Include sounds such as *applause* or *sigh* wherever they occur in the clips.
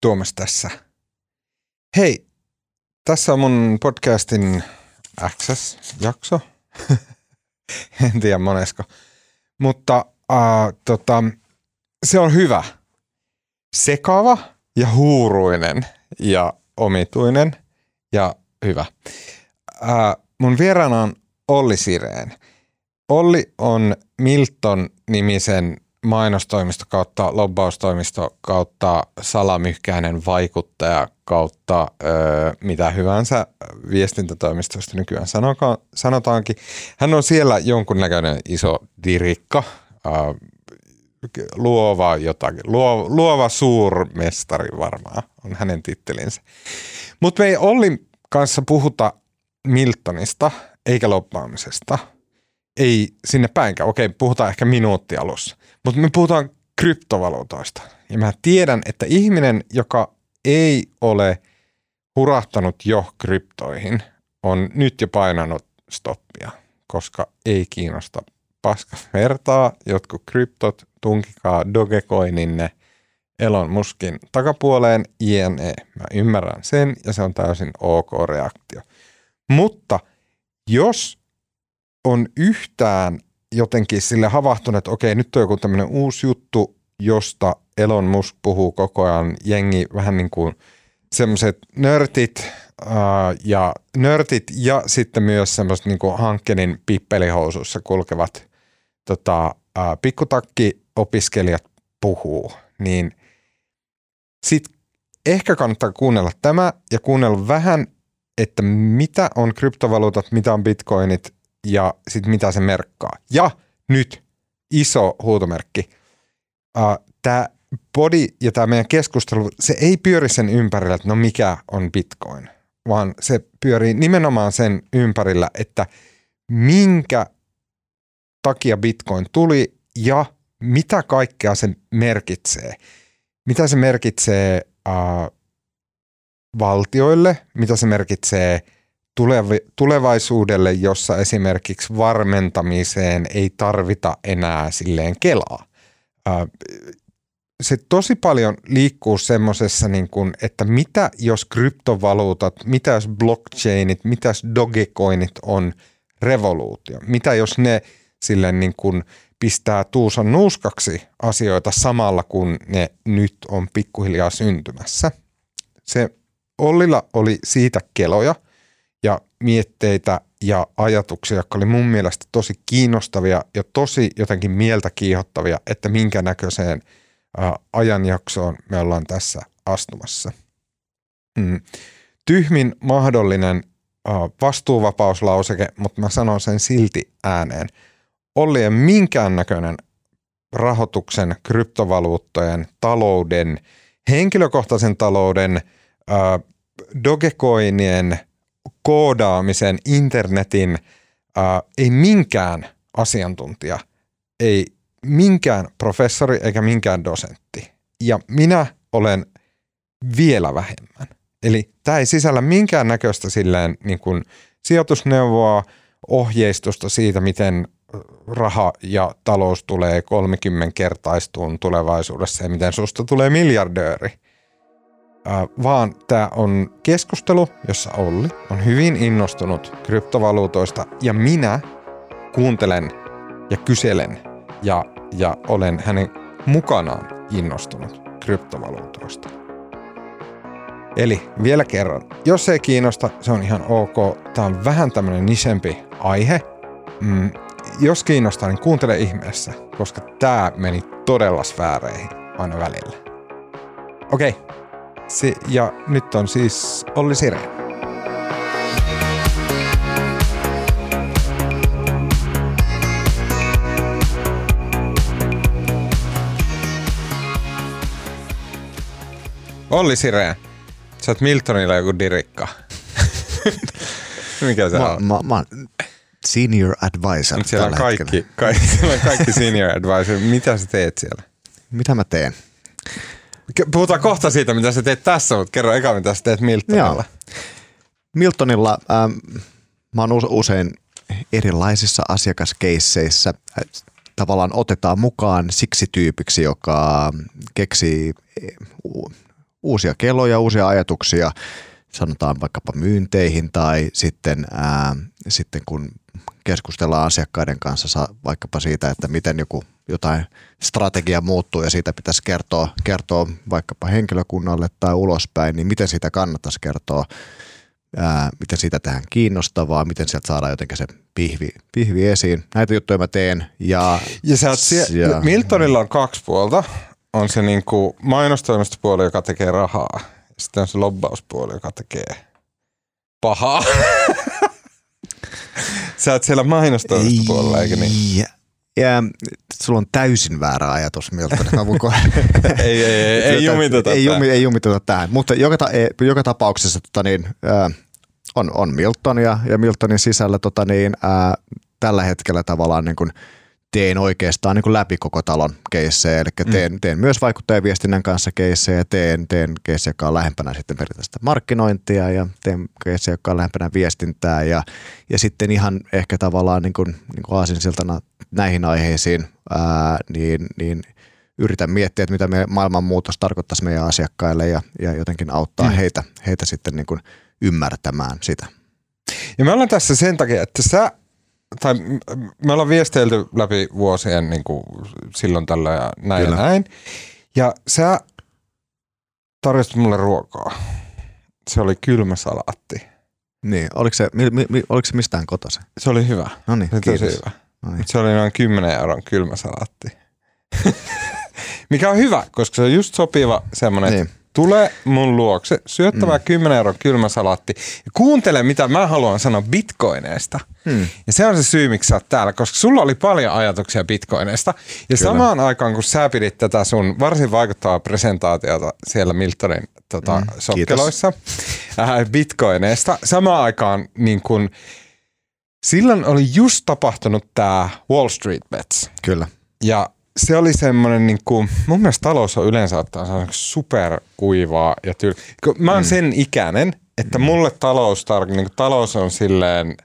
Tuomas tässä. Hei, tässä on mun podcastin Access-jakso. *laughs* en tiedä monesko. Mutta uh, tota, se on hyvä. Sekava ja huuruinen ja omituinen ja hyvä. Uh, mun vieraana on Olli Sireen. Olli on Milton-nimisen mainostoimisto kautta lobbaustoimisto kautta salamyhkäinen vaikuttaja kautta öö, mitä hyvänsä viestintätoimistosta nykyään sanokaan, sanotaankin. Hän on siellä jonkunnäköinen iso dirikka, öö, luova jotakin, luova, luova suurmestari varmaan on hänen tittelinsä. Mutta me ei Ollin kanssa puhuta Miltonista eikä loppaamisesta. Ei sinne päinkään. Okei, puhutaan ehkä minuutti alussa. Mutta me puhutaan kryptovaluutoista. Ja mä tiedän, että ihminen, joka ei ole hurahtanut jo kryptoihin, on nyt jo painanut stoppia, koska ei kiinnosta paska vertaa. Jotkut kryptot, tunkikaa Dogecoininne Elon Muskin takapuoleen, jne. Mä ymmärrän sen ja se on täysin ok reaktio. Mutta jos on yhtään jotenkin sille havahtunut, että okei, nyt on joku tämmöinen uusi juttu, josta Elon Musk puhuu koko ajan. Jengi vähän niin kuin semmoiset nörtit äh, ja nörtit ja sitten myös semmoiset niin kuin Hankkenin pippelihousuissa kulkevat tota, äh, pikkutakki-opiskelijat puhuu, niin sitten ehkä kannattaa kuunnella tämä ja kuunnella vähän, että mitä on kryptovaluutat, mitä on bitcoinit ja sitten mitä se merkkaa. Ja nyt iso huutomerkki. Tämä body ja tämä meidän keskustelu, se ei pyöri sen ympärillä, että no mikä on bitcoin, vaan se pyörii nimenomaan sen ympärillä, että minkä takia bitcoin tuli ja mitä kaikkea se merkitsee. Mitä se merkitsee uh, valtioille, mitä se merkitsee – tulevaisuudelle, jossa esimerkiksi varmentamiseen ei tarvita enää silleen kelaa. Se tosi paljon liikkuu semmoisessa, niin että mitä jos kryptovaluutat, mitä jos blockchainit, mitä jos dogecoinit on revoluutio? Mitä jos ne silleen niin kuin pistää tuusan nuuskaksi asioita samalla kun ne nyt on pikkuhiljaa syntymässä? Se Ollilla oli siitä keloja – ja mietteitä ja ajatuksia, jotka oli mun mielestä tosi kiinnostavia ja tosi jotenkin mieltä kiihottavia, että minkä näköiseen ajanjaksoon me ollaan tässä astumassa. Mm. Tyhmin mahdollinen vastuuvapauslauseke, mutta mä sanon sen silti ääneen. Olli ei minkäännäköinen rahoituksen, kryptovaluuttojen, talouden, henkilökohtaisen talouden, Dogecoinien – koodaamisen, internetin, ää, ei minkään asiantuntija, ei minkään professori eikä minkään dosentti. Ja minä olen vielä vähemmän. Eli tämä ei sisällä minkään näköistä silleen niin kuin sijoitusneuvoa, ohjeistusta siitä, miten raha ja talous tulee 30 kertaistuun tulevaisuudessa ja miten susta tulee miljardööri – vaan tämä on keskustelu, jossa Olli on hyvin innostunut kryptovaluutoista ja minä kuuntelen ja kyselen ja, ja olen hänen mukanaan innostunut kryptovaluutoista. Eli vielä kerran, jos ei kiinnosta, se on ihan ok. Tämä on vähän tämmöinen nisempi aihe. Mm, jos kiinnostaa, niin kuuntele ihmeessä, koska tämä meni todella sfääreihin aina välillä. Okei, okay, se, ja nyt on siis Olli Sire. Olli Sireen, sä oot Miltonilla joku dirikka. Mikä se mä, on? Mä, mä, senior advisor siellä on kaikki, kaikki, siellä on kaikki senior advisor. Mitä sä teet siellä? Mitä mä teen? Puhutaan kohta siitä, mitä sä teet tässä, mutta kerro eka, mitä sä teet Miltonilla. Joo. Miltonilla ähm, mä oon usein erilaisissa asiakaskeisseissä tavallaan otetaan mukaan siksi tyypiksi, joka keksii uusia keloja, uusia ajatuksia, sanotaan vaikkapa myynteihin tai sitten, ää, sitten kun keskustellaan asiakkaiden kanssa vaikkapa siitä, että miten joku jotain strategia muuttuu ja siitä pitäisi kertoa, kertoa vaikkapa henkilökunnalle tai ulospäin, niin miten sitä kannattaisi kertoa, ää, miten siitä tehdään kiinnostavaa, miten sieltä saadaan jotenkin se pihvi, pihvi esiin. Näitä juttuja mä teen. Ja, ja, sä oot sie- ja Miltonilla on kaksi puolta. On se niinku mainostoimistopuoli, joka tekee rahaa. Sitten on se lobbauspuoli, joka tekee pahaa. *laughs* Sä oot siellä mainostoimistopuolella, eikö niin? Ja, sulla on täysin väärä ajatus, Milton. *laughs* ei, ei, ei, ei, ei jumiteta ei, jumi, ei jumiteta tähän. Mutta joka, ta, ei, joka tapauksessa tota niin, äh, on, on Milton ja, ja Miltonin sisällä tota niin, äh, tällä hetkellä tavallaan niin kuin – teen oikeastaan niin kuin läpi koko talon keissejä, eli mm. teen, mm. teen myös vaikuttajaviestinnän kanssa keissejä, teen, teen keissejä, joka on lähempänä sitten periaatteessa markkinointia ja teen keissejä, joka on lähempänä viestintää ja, ja sitten ihan ehkä tavallaan niin kuin, niin kuin aasinsiltana näihin aiheisiin, ää, niin, niin yritän miettiä, että mitä me maailmanmuutos tarkoittaisi meidän asiakkaille ja, ja jotenkin auttaa mm. heitä, heitä sitten niin kuin ymmärtämään sitä. Ja me ollaan tässä sen takia, että sä tai me ollaan viesteilty läpi vuosien niin kuin silloin tällä ja näin Kyllä. ja näin. Ja sä tarjosit mulle ruokaa. Se oli kylmä salaatti. Niin, oliko se, mi, mi, oliko se mistään kotosi? Se oli hyvä. No niin, se kiitos. hyvä. No niin. Se oli noin 10 euron kylmä salaatti. *laughs* Mikä on hyvä, koska se on just sopiva semmoinen, niin. Tule mun luokse, syöttävä mm. 10 euron kylmä salatti ja kuuntele mitä mä haluan sanoa bitcoineista. Mm. Ja se on se syy, miksi sä oot täällä, koska sulla oli paljon ajatuksia bitcoineista. Ja Kyllä. samaan aikaan, kun sä pidit tätä sun varsin vaikuttavaa presentaatiota siellä Miltonin tota, mm, sokkeloissa äh, bitcoineista, samaan aikaan niin kun, silloin oli just tapahtunut tämä Wall Street Bets. Kyllä. Ja se oli semmoinen, niin kuin, mun mielestä talous on yleensä ottaa superkuivaa ja tyl... Mä oon mm. sen ikäinen, että mm. mulle talous, tar- niin talous on silleen,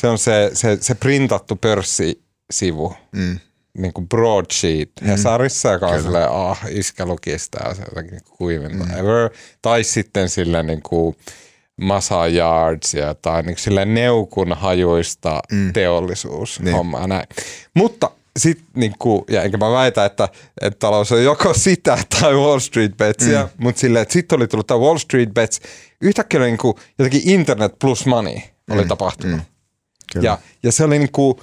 se on se, se, se printattu pörssisivu. Mm niin kuin broadsheet mm. Hesarissa, joka on silleen, ah, iskä luki sitä, se jotenkin kuivinta mm. ever. Tai sitten silleen niin kuin Masa Yards ja tai niin silleen neukun hajuista mm. teollisuus niin. hommaa näin. Mutta sit, niin kuin, ja enkä mä väitä, että, että talous on joko sitä tai Wall Street Betsia, mm. mutta silleen, että sitten oli tullut tämä Wall Street Bets, yhtäkkiä oli niin kuin, jotenkin internet plus money oli mm. tapahtunut. Mm. Ja, ja se oli niin kuin,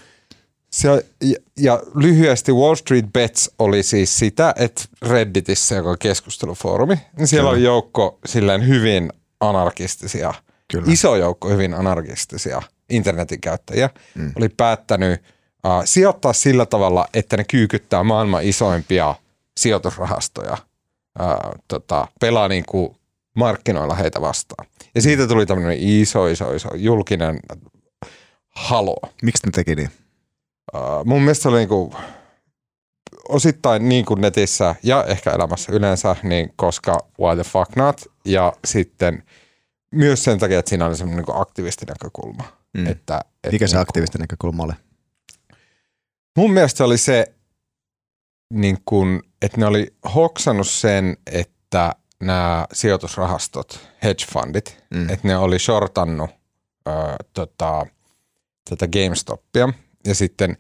se, ja, ja lyhyesti Wall Street Bets oli siis sitä, että Redditissä, joka on keskustelufoorumi, niin siellä Kyllä. oli joukko silleen hyvin anarkistisia, Kyllä. iso joukko hyvin anarkistisia internetin käyttäjiä, mm. oli päättänyt – uh, sijoittaa sillä tavalla, että ne kyykyttää maailman isoimpia sijoitusrahastoja, uh, tota, pelaa niin kuin markkinoilla heitä vastaan. Ja siitä tuli tämmöinen iso, iso, iso julkinen halo. Miksi ne teki niin? Uh, mun mielestä se oli niin kuin, osittain niin kuin netissä ja ehkä elämässä yleensä, niin koska why the fuck not, ja sitten myös sen takia, että siinä oli semmoinen niin aktivistinäkökulma. Mm. Että, että Mikä se niin aktivistinäkökulma oli? Mun mielestä oli se, niin kun, että ne oli hoksannut sen, että nämä sijoitusrahastot, hedge fundit, mm. että ne oli shortannut ö, tota, tätä GameStopia. Ja sitten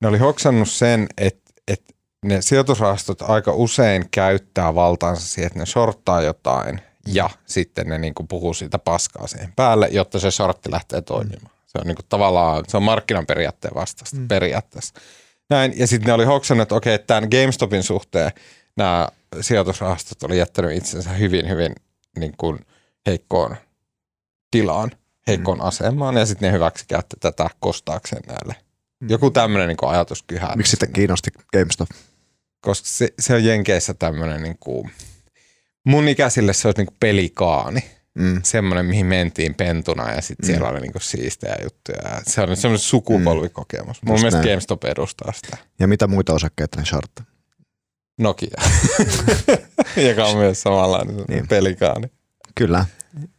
ne oli hoksannut sen, että, että ne sijoitusrahastot aika usein käyttää valtaansa siihen, että ne shorttaa jotain ja sitten ne niin kuin puhuu siitä paskaa siihen päälle, jotta se shortti lähtee toimimaan. Se on niin kuin tavallaan, se on markkinan periaatteen vastaista mm. periaatteessa. Näin, ja sitten ne oli hoksannut, että okei, tämän GameStopin suhteen nämä sijoitusrahastot oli jättänyt itsensä hyvin, hyvin niin kuin heikkoon tilaan, heikkoon mm. asemaan, ja sitten ne hyväksi käytti tätä kostaakseen näille. Mm. Joku tämmöinen niin ajatuskyhä. Miksi sitten kiinnosti GameStop? Koska se, se on Jenkeissä tämmöinen, niin kuin, mun ikäisille se olisi niin kuin pelikaani mm. semmoinen, mihin mentiin pentuna ja sitten mm. siellä oli niinku siistejä juttuja. Se on semmoinen sukupolvikokemus. Mm. Mun mielestä näin. GameStop edustaa sitä. Ja mitä muita osakkeita ne shortta? Nokia, *laughs* joka on myös samanlainen niin. pelikaani. Kyllä.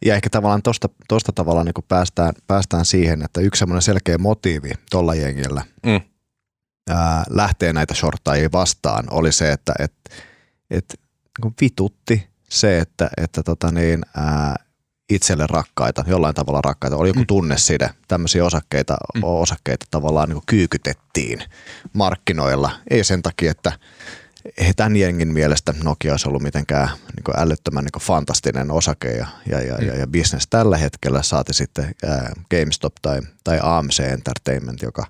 Ja ehkä tavallaan tosta, tosta tavalla niin päästään, päästään siihen, että yksi semmoinen selkeä motiivi tuolla jengillä mm. ää, lähtee näitä shorttajia vastaan oli se, että et, et, niin vitutti se, että, että tota niin, ää, itselle rakkaita, jollain tavalla rakkaita, oli joku mm. tunneside, tämmöisiä osakkeita, mm. osakkeita tavallaan niin kyykytettiin markkinoilla. Ei sen takia, että ei tämän jengin mielestä Nokia olisi ollut mitenkään niin älyttömän niin fantastinen osake ja, ja, ja, mm. ja, ja business tällä hetkellä. Saati sitten ää, GameStop tai, tai AMC Entertainment, joka,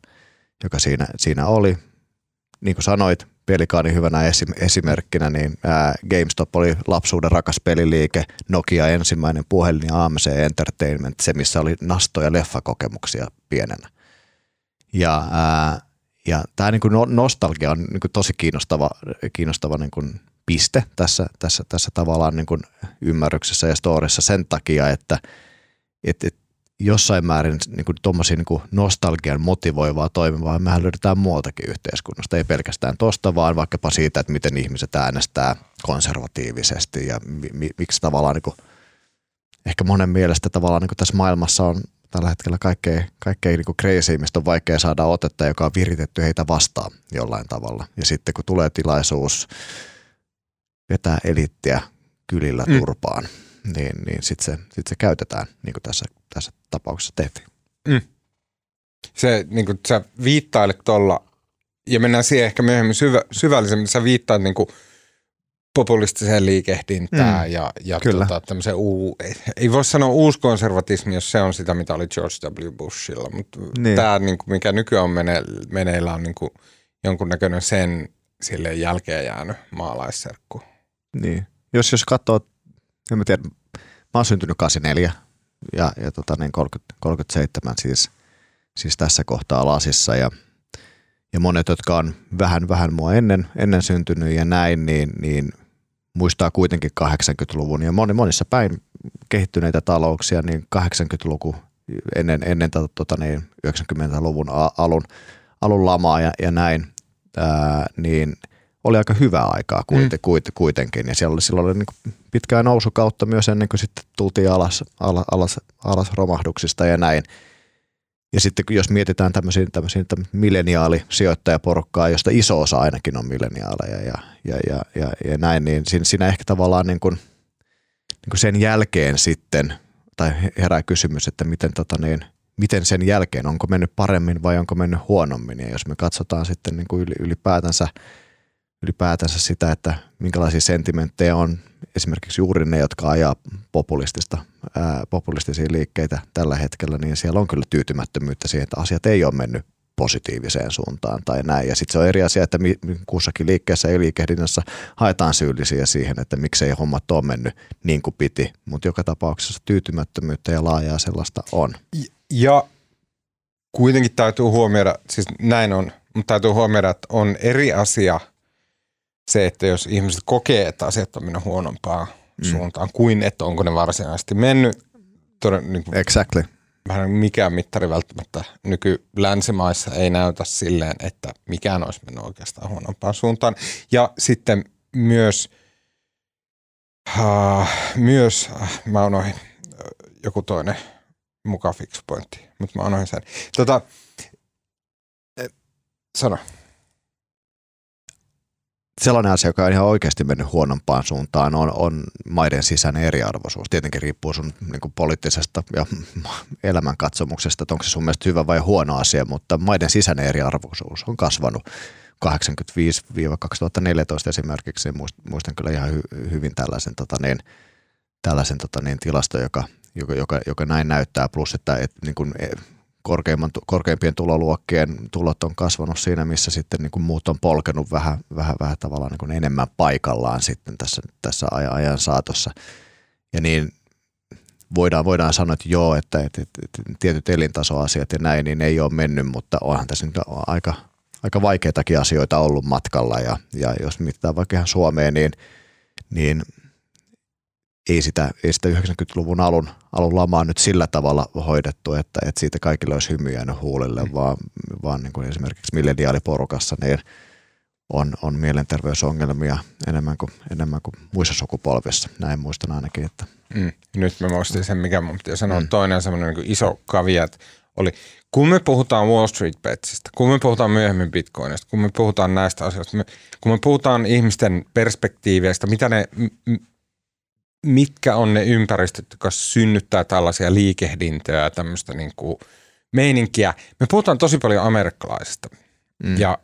joka siinä, siinä oli. Niin kuin sanoit, Pelikaani hyvänä esimerkkinä, niin ää, GameStop oli lapsuuden rakas peliliike, Nokia ensimmäinen puhelin ja AMC Entertainment, se missä oli nasto- ja leffakokemuksia pienenä. Ja, ää, ja tämä niin nostalgia on niin kuin tosi kiinnostava, kiinnostava niin kuin piste tässä, tässä, tässä tavallaan niin kuin ymmärryksessä ja storissa sen takia, että et, et jossain määrin niin kuin, tuommoisia niin nostalgian motivoivaa toimivaa mehän löydetään muualtakin yhteiskunnasta. Ei pelkästään tuosta, vaan vaikkapa siitä, että miten ihmiset äänestää konservatiivisesti ja mi- miksi tavallaan niin kuin, ehkä monen mielestä tavallaan niin kuin tässä maailmassa on tällä hetkellä kaikkein, kaikkein niin crazy, mistä on vaikea saada otetta, joka on viritetty heitä vastaan jollain tavalla. Ja sitten kun tulee tilaisuus vetää elittiä kylillä mm. turpaan, niin, niin sitten se, sit se käytetään, niin kuin tässä, tässä tapauksessa tehtiin. Mm. Se, niin kuin sä viittailet tuolla, ja mennään siihen ehkä myöhemmin syvä, syvällisemmin, sä viittaat niin kuin populistiseen liikehdintään mm. ja, ja Kyllä. Tota, tämmöisen uu, ei voi sanoa uuskonservatismi, jos se on sitä, mitä oli George W. Bushilla, mutta niin. tämä, niin kuin, mikä nykyään on mene, meneillä, on niin kuin jonkunnäköinen sen sille jälkeen jäänyt maalaisserkku. Niin. Jos, jos katsoo en mä tiedä, mä oon syntynyt 84 ja, ja tota niin 30, 37 siis, siis tässä kohtaa lasissa ja, ja monet, jotka on vähän, vähän mua ennen, ennen syntynyt ja näin, niin, niin muistaa kuitenkin 80-luvun ja moni, monissa päin kehittyneitä talouksia, niin 80-luku ennen, ennen tota, tota niin 90-luvun alun, alun lamaa ja, ja näin, ää, niin – oli aika hyvää aikaa kuiten, mm. kuitenkin. Ja siellä oli, silloin oli niin pitkää nousukautta myös ennen kuin sitten tultiin alas, alas, alas, alas romahduksista ja näin. Ja sitten jos mietitään tämmöisiä, tämmöisiä milleniaalisijoittajaporukkaa, josta iso osa ainakin on milleniaaleja ja, ja, ja, ja, ja näin, niin siinä, siinä ehkä tavallaan niin kuin, niin kuin sen jälkeen sitten, tai herää kysymys, että miten, tota niin, miten sen jälkeen, onko mennyt paremmin vai onko mennyt huonommin. Ja jos me katsotaan sitten niin kuin ylipäätänsä – ylipäätänsä sitä, että minkälaisia sentimenttejä on esimerkiksi juuri ne, jotka ajaa populistista, ää, populistisia liikkeitä tällä hetkellä, niin siellä on kyllä tyytymättömyyttä siihen, että asiat ei ole mennyt positiiviseen suuntaan tai näin. Ja sitten se on eri asia, että kussakin liikkeessä ja liikehdinnässä haetaan syyllisiä siihen, että miksei hommat ole mennyt niin kuin piti. Mutta joka tapauksessa tyytymättömyyttä ja laajaa sellaista on. Ja kuitenkin täytyy huomioida, siis näin on, mutta täytyy huomioida, että on eri asia – se, että jos ihmiset kokee, että asiat on mennyt huonompaan mm. suuntaan kuin että onko ne varsinaisesti mennyt. Toden, niin kuin, exactly. Vähän mikään mittari välttämättä nyky-länsimaissa ei näytä silleen, että mikään olisi mennyt oikeastaan huonompaan suuntaan. Ja sitten myös, uh, myös uh, mä unohdin joku toinen muka fix pointti, mutta mä unohdin sen. Tota, sano sellainen asia, joka on ihan oikeasti mennyt huonompaan suuntaan, on, on maiden sisäinen eriarvoisuus. Tietenkin riippuu sun niin kuin poliittisesta ja *laughs* elämänkatsomuksesta, että onko se sun mielestä hyvä vai huono asia, mutta maiden sisäinen eriarvoisuus on kasvanut 85-2014 esimerkiksi. Muistan kyllä ihan hy, hyvin tällaisen, tota niin, tällaisen tota niin, tilasto, joka, joka, joka, joka näin näyttää, plus että et, niin kuin, korkeimman, korkeimpien tuloluokkien tulot on kasvanut siinä, missä sitten niin kuin muut on polkenut vähän, vähän, vähän tavallaan niin kuin enemmän paikallaan sitten tässä, tässä ajan saatossa. Ja niin voidaan, voidaan sanoa, että joo, että, että, että, että tietyt elintasoasiat ja näin, niin ei ole mennyt, mutta onhan tässä nyt aika, aika vaikeitakin asioita ollut matkalla. Ja, ja jos mietitään vaikka ihan Suomeen, niin, niin ei sitä, ei sitä 90-luvun alun, alun lamaa nyt sillä tavalla hoidettu, että, että siitä kaikille olisi hymy jäänyt huulille, mm. vaan, vaan niin kuin esimerkiksi milleniaaliporukassa niin on, on mielenterveysongelmia enemmän kuin, enemmän kuin muissa sukupolvissa. Näin muistan ainakin. Että. Mm. Nyt mä muistin sen, mikä mun pitää sanoa. Mm. Toinen semmoinen niin iso kaviat oli, kun me puhutaan Wall Street Betsistä, kun me puhutaan myöhemmin Bitcoinista, kun me puhutaan näistä asioista, me, kun me puhutaan ihmisten perspektiiveistä, mitä ne, mitkä on ne ympäristöt, jotka synnyttää tällaisia liikehdintöjä ja tämmöistä niin kuin meininkiä. Me puhutaan tosi paljon amerikkalaisista mm. ja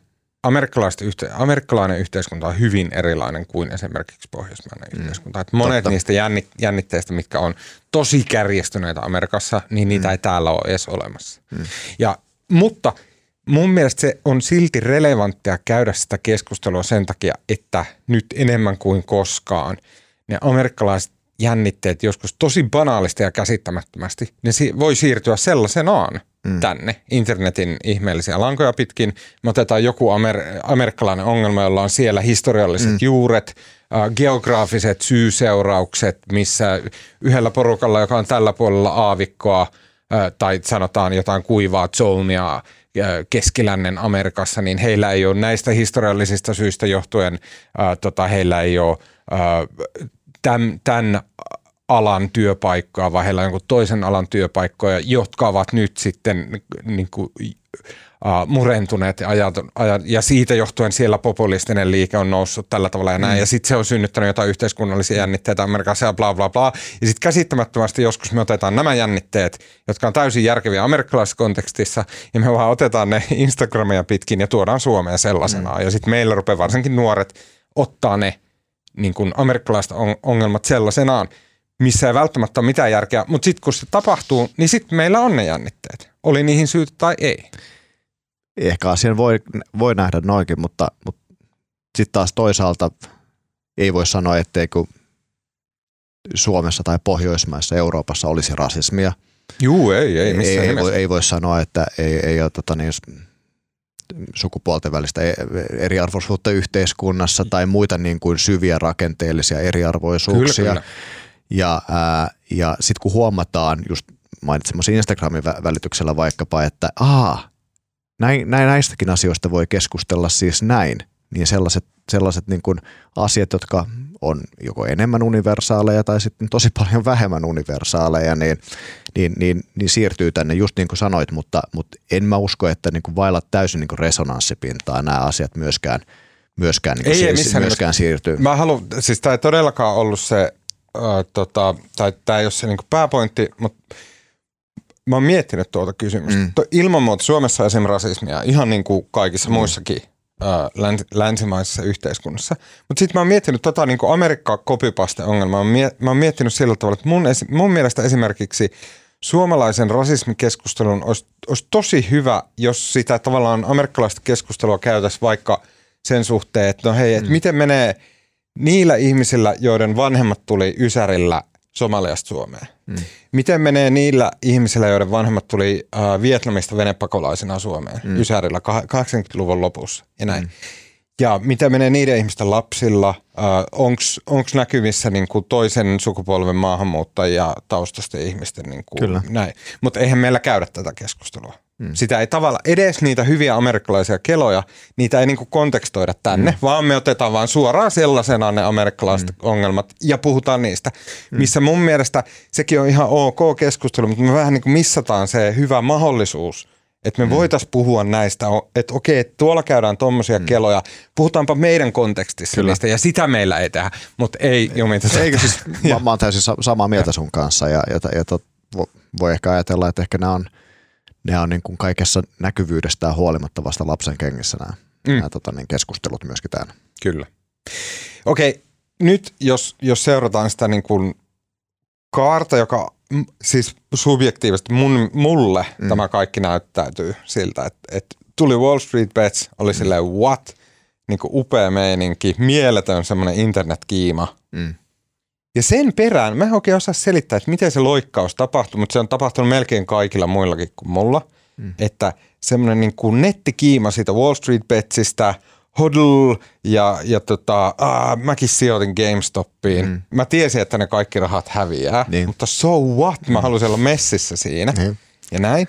yhte, amerikkalainen yhteiskunta on hyvin erilainen kuin esimerkiksi pohjoismainen mm. yhteiskunta. Että monet Totta. niistä jännit, jännitteistä, mitkä on tosi kärjestyneitä Amerikassa, niin niitä mm. ei täällä ole edes olemassa. Mm. Ja, mutta mun mielestä se on silti relevanttia käydä sitä keskustelua sen takia, että nyt enemmän kuin koskaan ne amerikkalaiset jännitteet joskus tosi banaalisti ja käsittämättömästi, niin voi siirtyä sellaisenaan mm. tänne internetin ihmeellisiä lankoja pitkin. Me otetaan joku amer- amerikkalainen ongelma, jolla on siellä historialliset mm. juuret, äh, geograafiset syyseuraukset, missä yhdellä porukalla, joka on tällä puolella aavikkoa, äh, tai sanotaan jotain kuivaa zonea äh, keskilännen Amerikassa, niin heillä ei ole näistä historiallisista syistä johtuen, äh, tota, heillä ei ole äh, tämän, tämän alan työpaikkoja, vai heillä on jonkun toisen alan työpaikkoja, jotka ovat nyt sitten niin kuin, uh, murentuneet ja, ajat, ajat, ja siitä johtuen siellä populistinen liike on noussut tällä tavalla ja näin. Mm. Ja sitten se on synnyttänyt jotain yhteiskunnallisia jännitteitä Amerikassa ja bla bla bla. Ja sitten käsittämättömästi joskus me otetaan nämä jännitteet, jotka on täysin järkeviä amerikkalaisessa kontekstissa, ja me vaan otetaan ne Instagramia pitkin ja tuodaan Suomeen sellaisena. Mm. Ja sitten meillä rupeaa varsinkin nuoret ottaa ne niin kuin amerikkalaiset ongelmat sellaisenaan, missä ei välttämättä ole mitään järkeä, mutta sitten kun se tapahtuu, niin sitten meillä on ne jännitteet. Oli niihin syytä tai ei. Ehkä asian voi, voi nähdä noinkin, mutta, mutta sitten taas toisaalta ei voi sanoa, etteikö Suomessa tai Pohjoismaissa Euroopassa olisi rasismia. Juu, ei, ei ei, ei, voi, ei voi sanoa, että ei, ei ole tota, niin, sukupuolten välistä e- eriarvoisuutta yhteiskunnassa tai muita niin kuin syviä rakenteellisia eriarvoisuuksia. Kyllä, kyllä. Ja, ää, ja sitten kun huomataan just mainitsemassa Instagramin välityksellä vaikkapa, että aa, näin, näin, näistäkin asioista voi keskustella siis näin, niin sellaiset, sellaiset niin kuin asiat, jotka on joko enemmän universaaleja tai sitten tosi paljon vähemmän universaaleja, niin, niin, niin, niin siirtyy tänne just niin kuin sanoit, mutta, mutta en mä usko, että niin kuin vailla täysin niin kuin resonanssipintaa nämä asiat myöskään, myöskään, niin ei, siis, myöskään siirtyy. Mä haluan, siis tämä ei todellakaan ollut se, äh, tota, tai tämä ei ole se niin kuin pääpointti, mutta mä oon miettinyt tuota kysymystä. Mm. Ilman muuta Suomessa on esimerkiksi rasismia, ihan niin kuin kaikissa mm. muissakin länsi, länsimaisessa yhteiskunnassa. Mutta sitten mä oon miettinyt tota niin kuin Amerikka copypaste ongelmaa. Mä, oon miettinyt sillä tavalla, että mun, mun mielestä esimerkiksi suomalaisen rasismikeskustelun olisi, olisi tosi hyvä, jos sitä tavallaan amerikkalaista keskustelua käytäisiin vaikka sen suhteen, että no hei, että mm. miten menee niillä ihmisillä, joiden vanhemmat tuli Ysärillä Somaliasta Suomeen. Mm. Miten menee niillä ihmisillä, joiden vanhemmat tuli äh, Vietnamista venepakolaisina Suomeen mm. Ysärillä 80-luvun lopussa ja näin. Mm. Ja mitä menee niiden ihmisten lapsilla? Äh, Onko näkyvissä niin kuin toisen sukupolven maahanmuuttajia taustasten ihmisten niin kuin Kyllä. näin? Mutta eihän meillä käydä tätä keskustelua. Hmm. Sitä ei tavalla, edes niitä hyviä amerikkalaisia keloja, niitä ei niinku kontekstoida tänne, hmm. vaan me otetaan vaan suoraan sellaisena ne amerikkalaiset hmm. ongelmat ja puhutaan niistä. Hmm. Missä mun mielestä sekin on ihan ok keskustelu, mutta me vähän niin kuin missataan se hyvä mahdollisuus, että me hmm. voitaisiin puhua näistä, että okei, että tuolla käydään tuommoisia hmm. keloja, puhutaanpa meidän kontekstissa Kyllä. niistä, ja sitä meillä ei tehdä, mutta ei Jumi. Eikö siis, *laughs* mä, mä oon täysin samaa mieltä sun kanssa, ja, ja, ja tot, voi ehkä ajatella, että ehkä nämä on – ne on niin kuin kaikessa näkyvyydestään huolimatta vasta lapsen kengissä nämä, mm. nämä tota, niin keskustelut myöskin täällä. Kyllä. Okei, nyt jos, jos seurataan sitä niin kuin kaarta, joka siis subjektiivisesti mun, mulle mm. tämä kaikki näyttäytyy siltä, että, että tuli Wall Street Bets, oli mm. silleen what, niin kuin upea meininki, mieletön semmoinen internetkiima. Mm. Ja sen perään, mä en oikein osaa selittää, että miten se loikkaus tapahtui, mutta se on tapahtunut melkein kaikilla muillakin kuin mulla. Mm. Että semmoinen niin kuin nettikiima siitä Wall Street Betsistä, hodl ja, ja tota, ah, mäkin sijoitin GameStopiin. Mm. Mä tiesin, että ne kaikki rahat häviää, niin. mutta so what, mä mm. halusin olla messissä siinä niin. ja näin.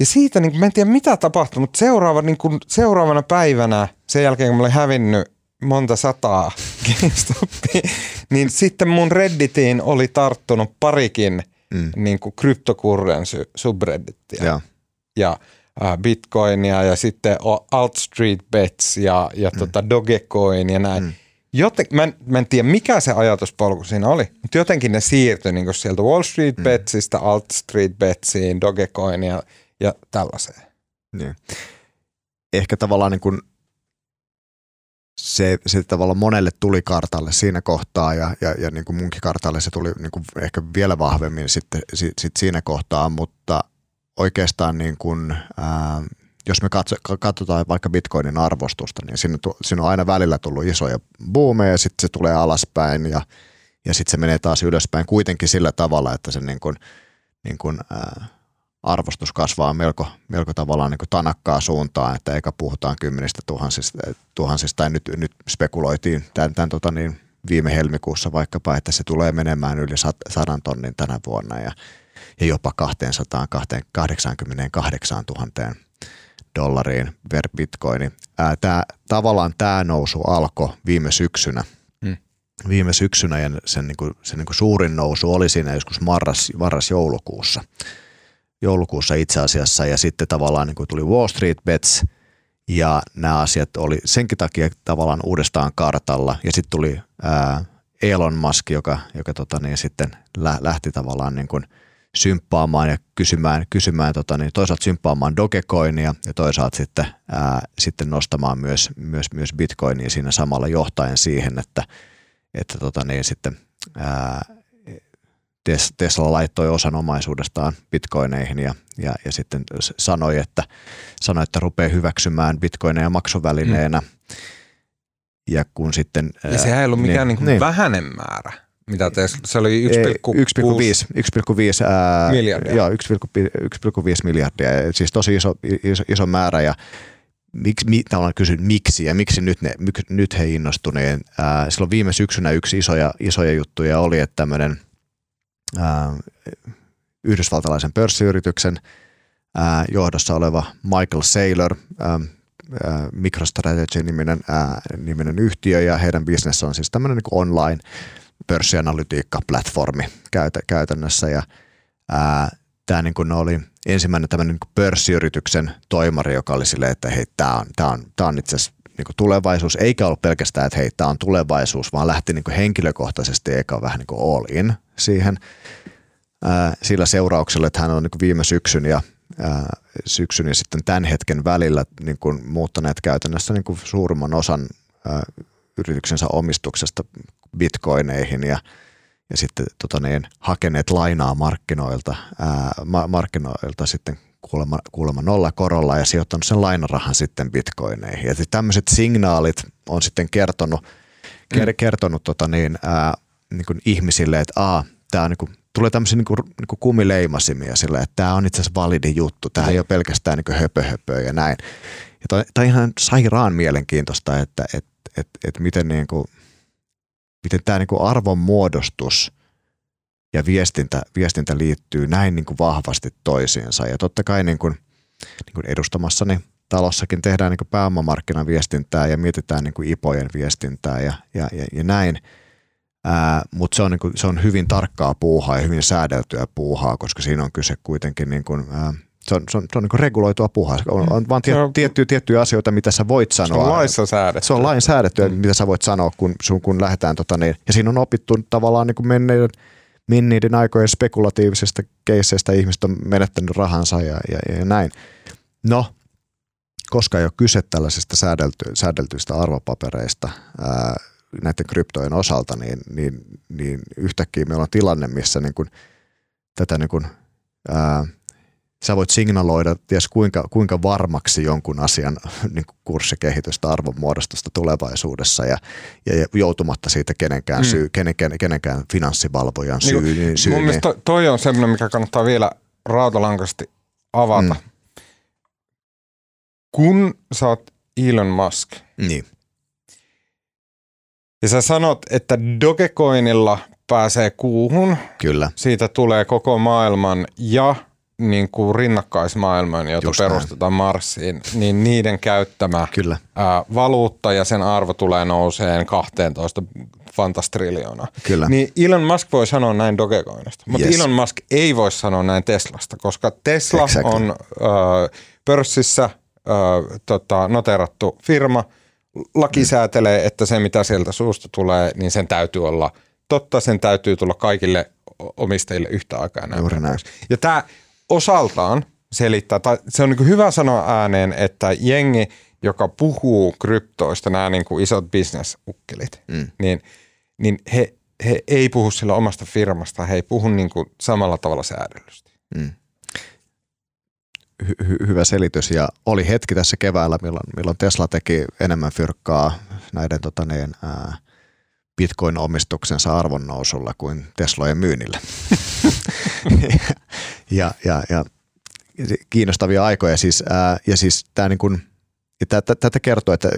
Ja siitä, niin kuin, mä en tiedä mitä tapahtui, mutta seuraava, niin kuin, seuraavana päivänä, sen jälkeen kun mä olin hävinnyt monta sataa *laughs* GameStopia, niin sitten mun Redditiin oli tarttunut parikin mm. niin kuin kryptokurrensy subreddittiä. Ja, ja äh, Bitcoinia ja sitten Alt Street Bets ja, ja mm. tota Dogecoin ja näin. Mm. joten, mä, en, mä en tiedä mikä se ajatuspolku siinä oli, mutta jotenkin ne siirtyi niin sieltä Wall Street mm. Betsistä Alt Street Betsiin, Dogecoin ja, ja tällaiseen. Niin. Ehkä tavallaan niin kuin se, se tavallaan monelle tuli kartalle siinä kohtaa ja, ja, ja niin kuin munkin kartalle se tuli niin kuin ehkä vielä vahvemmin sitten sit, sit siinä kohtaa, mutta oikeastaan niin kuin, ää, jos me katso, katsotaan vaikka bitcoinin arvostusta, niin siinä, siinä on aina välillä tullut isoja boomeja ja sitten se tulee alaspäin ja, ja sitten se menee taas ylöspäin kuitenkin sillä tavalla, että se niin kuin, niin kuin, ää, arvostus kasvaa melko, melko tavallaan niin kuin tanakkaa suuntaan, että eikä puhutaan kymmenistä tuhansista, tuhansista tai nyt, nyt spekuloitiin tämän, tämän tota niin, viime helmikuussa vaikkapa, että se tulee menemään yli sadan tonnin tänä vuonna ja, ja jopa 288 000 dollariin per bitcoini. Tää, tavallaan tämä nousu alkoi viime syksynä. Hmm. Viime syksynä ja sen, niin kuin, sen niin kuin suurin nousu oli siinä joskus marras, marras-joulukuussa. Joulukuussa itse asiassa ja sitten tavallaan niin kuin tuli Wall Street Bets ja nämä asiat oli senkin takia tavallaan uudestaan kartalla. Ja sitten tuli ää, Elon Musk, joka, joka tota niin, sitten lähti tavallaan niin kuin – symppaamaan ja kysymään, kysymään tota, niin toisaalta symppaamaan Dogecoinia ja toisaalta sitten, ää, sitten nostamaan myös, myös, myös Bitcoinia siinä samalla johtaen siihen, että, että tota, niin sitten ää, Tesla laittoi osan omaisuudestaan bitcoineihin ja, ja, ja sitten sanoi, että, sanoi, että rupeaa hyväksymään bitcoineja maksuvälineenä. Mm. Ja kun sitten... Ja sehän ei ollut mikään niin, niin, niin. vähäinen määrä mitä Tesla, se oli 1,5 miljardia. Joo, 1,5 miljardia, siis tosi iso, iso, iso määrä ja miksi, mi, tavallaan kysyn miksi ja miksi nyt, ne, nyt he innostuneet. Ää, silloin viime syksynä yksi isoja, isoja juttuja oli, että tämmöinen ää, yhdysvaltalaisen pörssiyrityksen ää, johdossa oleva Michael Saylor, ää, MicroStrategy-niminen ää, niminen yhtiö ja heidän business on siis tämmöinen niin online pörssianalytiikka-platformi käytä, käytännössä ja tämä niin oli ensimmäinen tämmöinen niin pörssiyrityksen toimari, joka oli silleen, että hei, tämä on, tää on, tää on itse asiassa niin tulevaisuus, eikä ollut pelkästään, että hei, tämä on tulevaisuus, vaan lähti niin henkilökohtaisesti eikä vähän niin all in siihen ää, sillä seurauksella, että hän on niin viime syksyn ja ää, syksyn ja sitten tämän hetken välillä niin kuin muuttaneet käytännössä niin kuin suurimman osan ää, yrityksensä omistuksesta bitcoineihin ja, ja sitten tota niin, hakeneet lainaa markkinoilta, ää, ma- markkinoilta sitten kuulemma, kuulemma nolla korolla ja sijoittanut sen lainarahan sitten bitcoineihin. Ja tämmöiset signaalit on sitten kertonut, mm. kertonut tota niin, ää, niin kuin ihmisille, että a, tämä on niin kuin, tulee tämmöisiä niin kuin, niin kuin kumileimasimia sille, että tämä on itse asiassa validi juttu, tämä ei ole pelkästään niin höpö, höpö ja näin. Ja tämä on ihan sairaan mielenkiintoista, että et, et, et miten niin kuin, miten tämä niin arvon muodostus ja viestintä, viestintä liittyy näin niin kuin vahvasti toisiinsa. Ja totta kai niin kuin, niin kuin edustamassani talossakin tehdään niin pääomamarkkinan viestintää ja mietitään niin kuin IPOjen viestintää ja, ja, ja, ja näin. Mutta se, on, niin kuin, se on hyvin tarkkaa puuhaa ja hyvin säädeltyä puuhaa, koska siinä on kyse kuitenkin niin kuin, ää, se on, se on, se on niin reguloitua puhaa. On, on vaan tie, tiettyjä, tiettyjä asioita, mitä sä voit sanoa. Se on laissa säädetty. Se on lain säädetty, mm. mitä sä voit sanoa, kun, sun, kun lähdetään. Tota, niin, ja siinä on opittu tavallaan niin kuin menneiden, menneiden aikojen spekulatiivisesta keisseistä. Ihmiset on menettänyt rahansa ja, ja, ja näin. No, koska ei ole kyse tällaisista säädelty, säädeltyistä arvopapereista ää, näiden kryptojen osalta, niin, niin, niin yhtäkkiä meillä on tilanne, missä niin kuin, tätä niin kuin, ää, sä voit signaloida ties kuinka, kuinka varmaksi jonkun asian niin kurssikehitystä, arvonmuodostusta tulevaisuudessa ja, ja joutumatta siitä kenenkään, mm. syy, kenenkään, kenenkään finanssivalvojan syy. Niin, niin, syy mun niin. mielestä toi on semmoinen, mikä kannattaa vielä rautalankasti avata. Mm. Kun sä oot Elon Musk, niin. ja sä sanot, että Dogecoinilla pääsee kuuhun, Kyllä. siitä tulee koko maailman ja – niin kuin rinnakkaismaailman, jota Just perustetaan näin. Marsiin, niin niiden käyttämä Kyllä. Ää, valuutta ja sen arvo tulee nouseen 12 fantastriljoonaa. Kyllä. Niin Elon Musk voi sanoa näin Dogecoinista, mutta yes. Elon Musk ei voi sanoa näin Teslasta, koska Tesla exactly. on ää, pörssissä ää, tota, noterattu firma, laki säätelee, että se mitä sieltä suusta tulee, niin sen täytyy olla totta, sen täytyy tulla kaikille omistajille yhtä aikaa. Näin Juuri näin. Ja tämä osaltaan selittää, tai se on niin hyvä sanoa ääneen, että jengi, joka puhuu kryptoista, nämä niin kuin isot bisnesukkelit, mm. niin, niin he, he ei puhu sillä omasta firmasta, he ei puhu niin kuin samalla tavalla säädellysti. Mm. Hy- hyvä selitys ja oli hetki tässä keväällä, milloin, milloin Tesla teki enemmän fyrkkaa näiden tota niin, ää, bitcoin-omistuksensa arvonnousulla kuin Teslojen myynnillä. *laughs* ja, ja, ja, kiinnostavia aikoja siis, ää, ja siis tämä niin kuin, tätä kertoo, että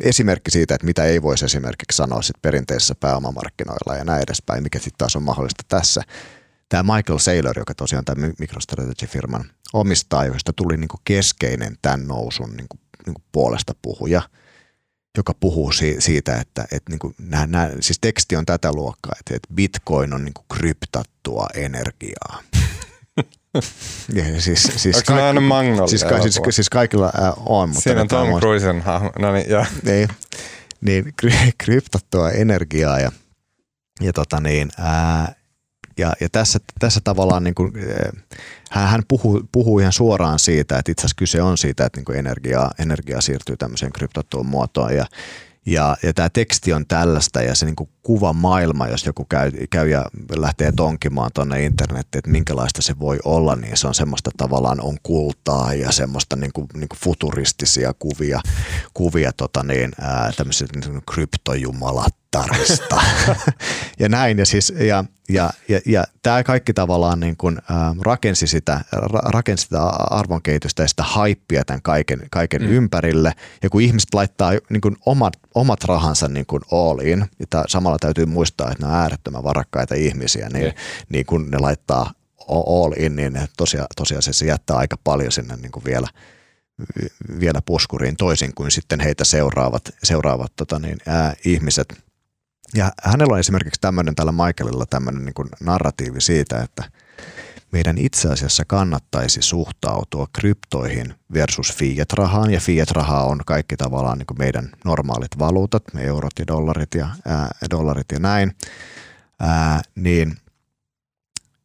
esimerkki siitä, että mitä ei voisi esimerkiksi sanoa sit perinteisessä pääomamarkkinoilla ja näin edespäin, mikä sitten taas on mahdollista tässä. Tämä Michael Saylor, joka tosiaan tämä MicroStrategy-firman omistaa, josta tuli niin keskeinen tämän nousun niin kuin, niin kuin puolesta puhuja – joka puhuu si- siitä, että, että niin kuin nää, nää, siis teksti on tätä luokkaa, että, että bitcoin on niin kuin kryptattua energiaa. *laughs* ja siis, siis, Onko kaik- Magnolia siis, ka- siis, siis, kaikilla äh, on. Mutta Siinä on Tom Cruisen hahmo. No niin, joo. *laughs* Niin, niin kry- *laughs* kryptattua energiaa ja, ja tota niin, ää, ja, ja tässä, tässä tavallaan niin kuin, hän, hän puhuu, puhuu ihan suoraan siitä, että itse asiassa kyse on siitä, että niin kuin energiaa, energiaa siirtyy tämmöiseen kryptottuun muotoon. Ja, ja, ja tämä teksti on tällaista ja se niin kuin kuva maailma, jos joku käy, käy ja lähtee tonkimaan tuonne internettiin, että minkälaista se voi olla, niin se on semmoista tavallaan on kultaa ja semmoista niin kuin, niin kuin futuristisia kuvia, kuvia tota niin, ää, tämmöiset niin kryptojumalat tarista. *laughs* ja näin, ja, siis, ja, ja, ja, ja tämä kaikki tavallaan niin kuin, äh, rakensi, sitä, ra, rakensi sitä arvonkehitystä ja sitä haippia tämän kaiken, kaiken mm. ympärille. Ja kun ihmiset laittaa niin kuin omat, omat rahansa niin kuin all in, ja samalla täytyy muistaa, että ne on äärettömän varakkaita ihmisiä, niin, niin kun ne laittaa all in, niin tosiaan, tosiaan se jättää aika paljon sinne niin kuin vielä – vielä puskuriin toisin kuin sitten heitä seuraavat, seuraavat tota niin, ää, ihmiset. Ja hänellä on esimerkiksi tämmöinen tällä Michaelilla tämmöinen niin kuin narratiivi siitä, että meidän itse asiassa kannattaisi suhtautua kryptoihin versus fiat-rahaan, ja fiat-rahaa on kaikki tavallaan niin kuin meidän normaalit valuutat, me eurot ja dollarit ja, ää, dollarit ja näin, ää, niin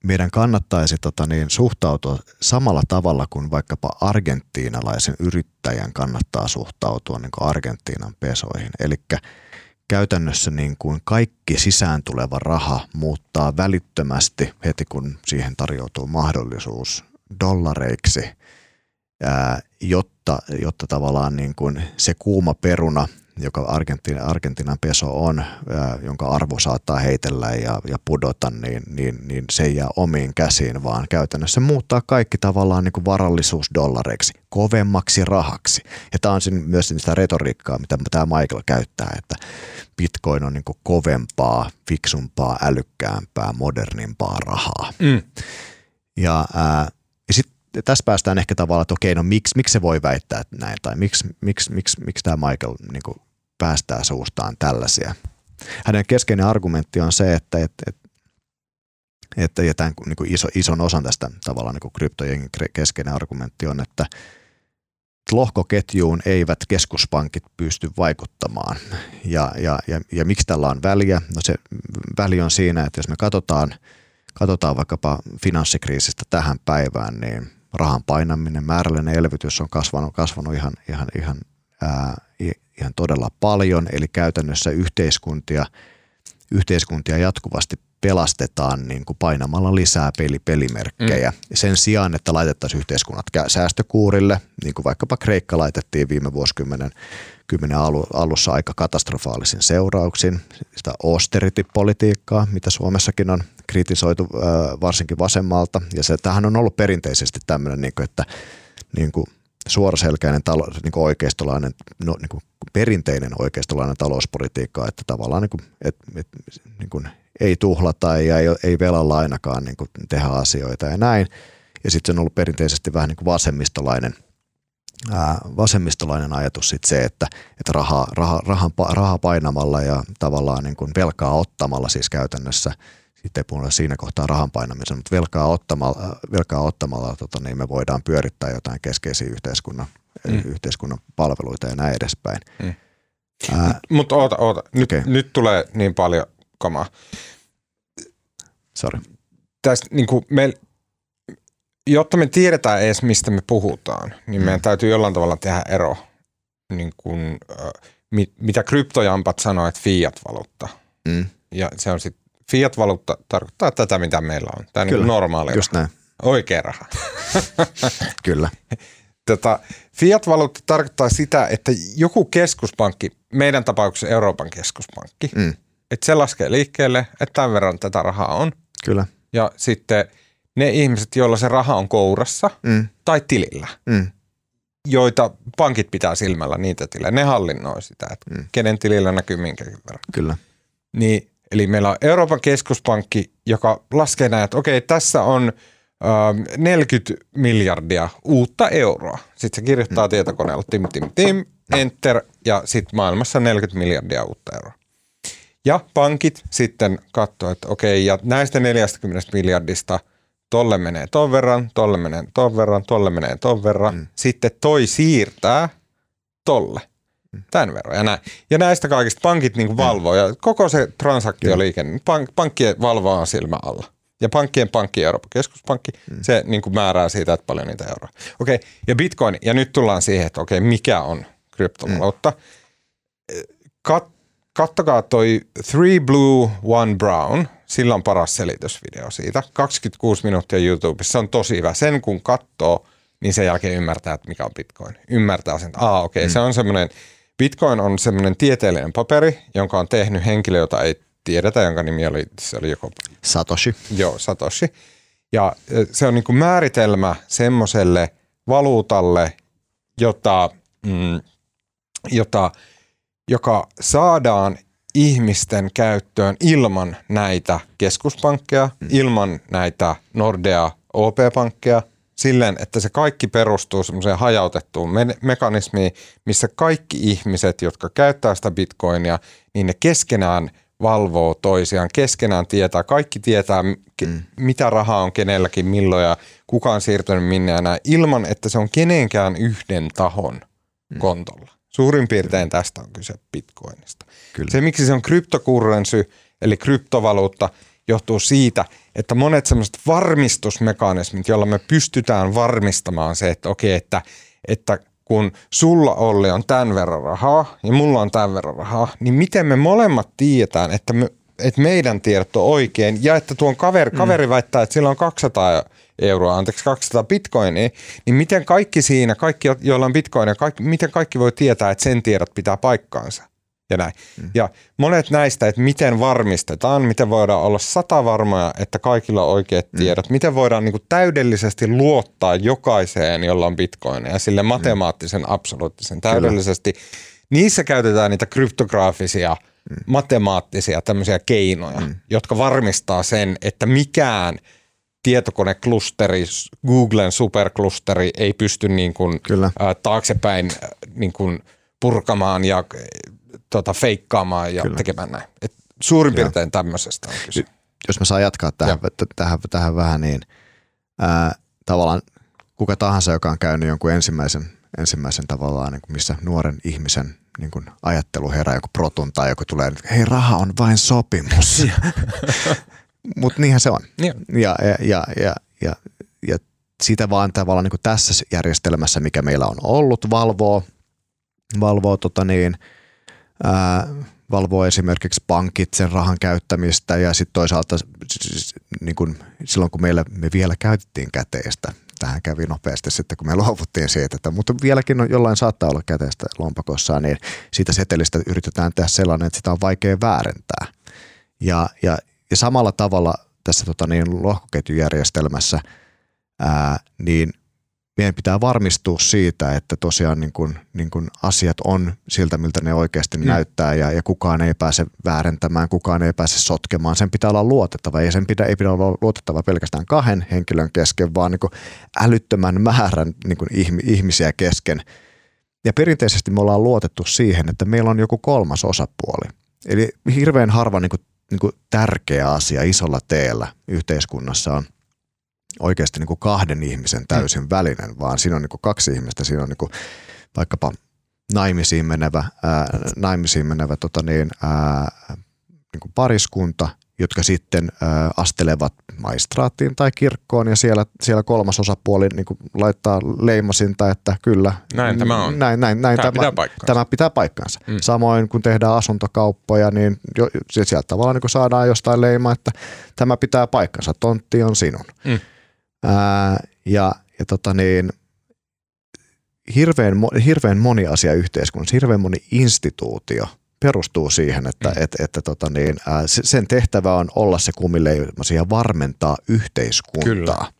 meidän kannattaisi tota niin, suhtautua samalla tavalla kuin vaikkapa argentiinalaisen yrittäjän kannattaa suhtautua niin kuin Argentiinan pesoihin. Eli käytännössä niin kuin kaikki sisään tuleva raha muuttaa välittömästi heti kun siihen tarjoutuu mahdollisuus dollareiksi, jotta, jotta tavallaan niin kuin se kuuma peruna – joka Argentiina, Argentiinan peso on, ää, jonka arvo saattaa heitellä ja, ja pudota, niin, niin, niin se ei jää omiin käsiin, vaan käytännössä muuttaa kaikki tavallaan niin kuin varallisuus dollareiksi, kovemmaksi rahaksi. Ja tämä on myös sitä retoriikkaa, mitä tämä Michael käyttää, että bitcoin on niin kuin kovempaa, fiksumpaa, älykkäämpää, modernimpaa rahaa. Mm. Ja, ää, tässä päästään ehkä tavallaan, että okei, no miksi, miksi se voi väittää näin, tai miksi, miksi, miksi, miksi tämä Michael niin kuin päästää suustaan tällaisia. Hänen keskeinen argumentti on se, että, että, että ja tämän niin kuin iso, ison osan tästä tavallaan niin kryptojen keskeinen argumentti on, että lohkoketjuun eivät keskuspankit pysty vaikuttamaan. Ja, ja, ja, ja miksi tällä on väliä? No se väli on siinä, että jos me katsotaan, katsotaan vaikkapa finanssikriisistä tähän päivään, niin rahan painaminen, määrällinen elvytys on kasvanut, kasvanut ihan, ihan, ihan, ää, ihan todella paljon, eli käytännössä yhteiskuntia, yhteiskuntia jatkuvasti pelastetaan niin kuin painamalla lisää peli, pelimerkkejä. Mm. Sen sijaan, että laitettaisiin yhteiskunnat säästökuurille, niin kuin vaikkapa Kreikka laitettiin viime vuosikymmenen kymmenen alussa aika katastrofaalisin seurauksin. Sitä austerity-politiikkaa, mitä Suomessakin on kritisoitu varsinkin vasemmalta. Ja se, tähän on ollut perinteisesti tämmöinen, niin kuin, että niin kuin suoraselkäinen talo, niin kuin oikeistolainen, no, niin kuin perinteinen oikeistolainen talouspolitiikka, että tavallaan niin kuin, et, et, niin kuin ei tuhlata ja ei, ei velalla ainakaan niin kuin tehdä asioita ja näin. Ja sitten se on ollut perinteisesti vähän niin kuin vasemmistolainen, ää, vasemmistolainen ajatus sit se, että, että raha, rahan, rahaa painamalla ja tavallaan niin kuin velkaa ottamalla siis käytännössä – sitten ei puhuta siinä kohtaa rahan painamisen, mutta velkaa ottamalla, velkaa ottamalla tota, niin me voidaan pyörittää jotain keskeisiä yhteiskunnan, mm. yhteiskunnan palveluita ja näin edespäin. Mm. Mutta oota, oota. Nyt, Okei. nyt tulee niin paljon kamaa. sorry. Tästä, niin kuin me, jotta me tiedetään edes, mistä me puhutaan, niin meidän täytyy jollain tavalla tehdä ero. Niin kuin, mit, mitä kryptojampat sanoo, että fiat-valuutta. Mm, Ja se on sitten, fiat-valuutta tarkoittaa tätä, mitä meillä on. Tämä on niin Kyllä, normaali just raha. näin, Oikea raha. *laughs* kyllä. Tota, fiat-valuutta tarkoittaa sitä, että joku keskuspankki, meidän tapauksessa Euroopan keskuspankki, Mm, että se laskee liikkeelle, että tämän verran tätä rahaa on. kyllä. Ja sitten ne ihmiset, joilla se raha on kourassa Mm, tai tilillä, mm, joita pankit pitää silmällä niitä tilejä, ne hallinnoi sitä, että Mm. kenen tilillä näkyy minkäkin verran. kyllä. Niin, eli meillä on Euroopan keskuspankki, joka laskee näin, että okei, tässä on ähm, 40 miljardia uutta euroa. Sitten se kirjoittaa tietokoneella tim, tim, tim, enter ja sitten maailmassa 40 miljardia uutta euroa. Ja pankit sitten katsoo, että okei, ja näistä 40 miljardista tolle menee ton verran, tolle menee ton verran, tolle menee ton verran. Mm. Sitten toi siirtää tolle tämän verran ja näin. Ja näistä kaikista pankit niin valvoo ja koko se transaktioliikenne, pank, pankkien valvoo silmä alla. Ja pankkien pankki, Euroopan keskuspankki, mm. se niin kuin määrää siitä, että paljon niitä euroa. Okei, ja bitcoin, ja nyt tullaan siihen, että okei, mikä on kryptovaluutta. Kat, kattokaa toi Three Blue, One Brown, sillä on paras selitysvideo siitä. 26 minuuttia YouTubessa, se on tosi hyvä. Sen kun katsoo, niin sen jälkeen ymmärtää, että mikä on bitcoin. Ymmärtää sen, että aa okei, okay, mm. se on semmoinen, bitcoin on semmoinen tieteellinen paperi, jonka on tehnyt henkilö, jota ei tiedetä, jonka nimi oli, se oli joko Satoshi. Joo, Satoshi. Ja se on niin kuin määritelmä semmoiselle valuutalle, jota, mm, jota, joka saadaan ihmisten käyttöön ilman näitä keskuspankkeja, mm. ilman näitä Nordea OP-pankkeja, silleen, että se kaikki perustuu semmoiseen hajautettuun me- mekanismiin, missä kaikki ihmiset, jotka käyttää sitä bitcoinia, niin ne keskenään valvoo toisiaan, keskenään tietää, kaikki tietää, mm. mitä rahaa on kenelläkin, milloin ja kuka on siirtynyt minne ja näin, ilman että se on kenenkään yhden tahon mm. kontolla. Suurin piirtein tästä on kyse bitcoinista. Kyllä. Se, miksi se on kryptokurrensy, eli kryptovaluutta, johtuu siitä, että monet sellaiset varmistusmekanismit, joilla me pystytään varmistamaan se, että okei, että, että kun sulla Olli on tämän verran rahaa ja mulla on tämän verran rahaa, niin miten me molemmat tiedetään, että, me, että meidän tiedot on oikein ja että tuon kaveri, kaveri väittää, että sillä on 200 euroa, anteeksi 200 bitcoinia, niin miten kaikki siinä, kaikki joilla on bitcoinia, kaikki, miten kaikki voi tietää, että sen tiedot pitää paikkaansa ja näin. Mm. Ja monet näistä, että miten varmistetaan, miten voidaan olla sata varmoja, että kaikilla on oikeat tiedot, mm. miten voidaan niin kuin täydellisesti luottaa jokaiseen, jolla on bitcoinia, sille matemaattisen, absoluuttisen täydellisesti. Niissä käytetään niitä kryptograafisia, mm. matemaattisia tämmöisiä keinoja, mm. jotka varmistaa sen, että mikään tietokoneklusteri, Googlen superklusteri ei pysty niin kuin, Kyllä. ää, taaksepäin niin kuin purkamaan ja tota, feikkaamaan ja Kyllä. tekemään näin. Et suurin piirtein tämmöisestä on kyse. Jos mä saan jatkaa tähän, tähän, tähän vähän, niin ää, tavallaan kuka tahansa, joka on käynyt jonkun ensimmäisen, ensimmäisen tavallaan, niin kuin missä nuoren ihmisen niin kuin ajattelu herää, joku protun tai joku tulee, että hei raha on vain sopimus. *laughs* Mutta niinhän se on. Niin. Ja, ja, ja, ja, ja, ja sitä vaan tavallaan niin kuin tässä järjestelmässä, mikä meillä on ollut, valvoo, valvoo, tota niin, ää, valvoo esimerkiksi pankit sen rahan käyttämistä ja sitten toisaalta niin kun, silloin kun meillä, me vielä käytettiin käteistä, tähän kävi nopeasti sitten kun me luovuttiin siitä, että, mutta vieläkin on, jollain saattaa olla käteistä lompakossaan, niin siitä setelistä yritetään tehdä sellainen, että sitä on vaikea väärentää. Ja, ja, ja samalla tavalla tässä tota niin, lohkoketjujärjestelmässä, ää, niin meidän pitää varmistua siitä, että tosiaan niin kuin, niin kuin asiat on siltä, miltä ne oikeasti mm. näyttää ja, ja kukaan ei pääse väärentämään, kukaan ei pääse sotkemaan. Sen pitää olla luotettava ja sen pitää, ei pidä olla luotettava pelkästään kahden henkilön kesken, vaan niin kuin älyttömän määrän niin kuin ihmisiä kesken. Ja perinteisesti me ollaan luotettu siihen, että meillä on joku kolmas osapuoli. Eli hirveän harva niin kuin, niin kuin tärkeä asia isolla teellä yhteiskunnassa on oikeasti niin kuin kahden ihmisen täysin välinen, vaan siinä on niin kuin kaksi ihmistä. Siinä on niin kuin vaikkapa naimisiin menevä, ää, naimisiin menevä tota niin, ää, niin kuin pariskunta, jotka sitten ää, astelevat maistraattiin tai kirkkoon ja siellä, siellä kolmas osapuoli niin kuin laittaa leimasinta, että kyllä. Näin tämä on. Näin, näin, näin Tämä tämä, pitää paikkansa. Tämä pitää paikkansa. Mm. Mm. Samoin kun tehdään asuntokauppoja, niin jo, sieltä tavallaan niin kuin saadaan jostain leima, että tämä pitää paikkansa, tontti on sinun. Mm. Ää, ja ja tota niin, hirveän, hirveän moni asia yhteiskunnassa, hirveän moni instituutio perustuu siihen, että, Mm. että, että tota niin, ää, se- sen tehtävä on olla se kumileimasi ja varmentaa yhteiskuntaa. Kyllä.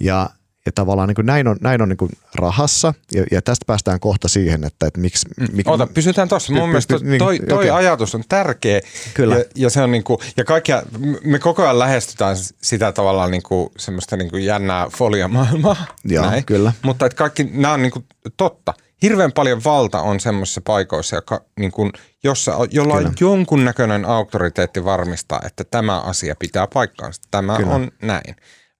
Ja, ja tavallaan niin kuin näin on, näin on niin kuin rahassa, ja, ja tästä päästään kohta siihen, että, että miksi... Mik, Ota, pysytään tuossa. Mun Py- mielestä niin, toi, toi okei. ajatus on tärkeä. Kyllä. Ja, ja se on niinku, ja kaikkia, me koko ajan lähestytään sitä tavallaan niinku semmoista niinku jännää foliamaailmaa. *laughs* Joo, näin. kyllä. Mutta että kaikki, nämä on niinku totta. Hirveän paljon valta on semmoisissa paikoissa, joka, niin kuin, jossa, on- jolla on Kyllä. jonkunnäköinen auktoriteetti varmistaa, että tämä asia pitää paikkaansa. Tämä Kyllä. on näin.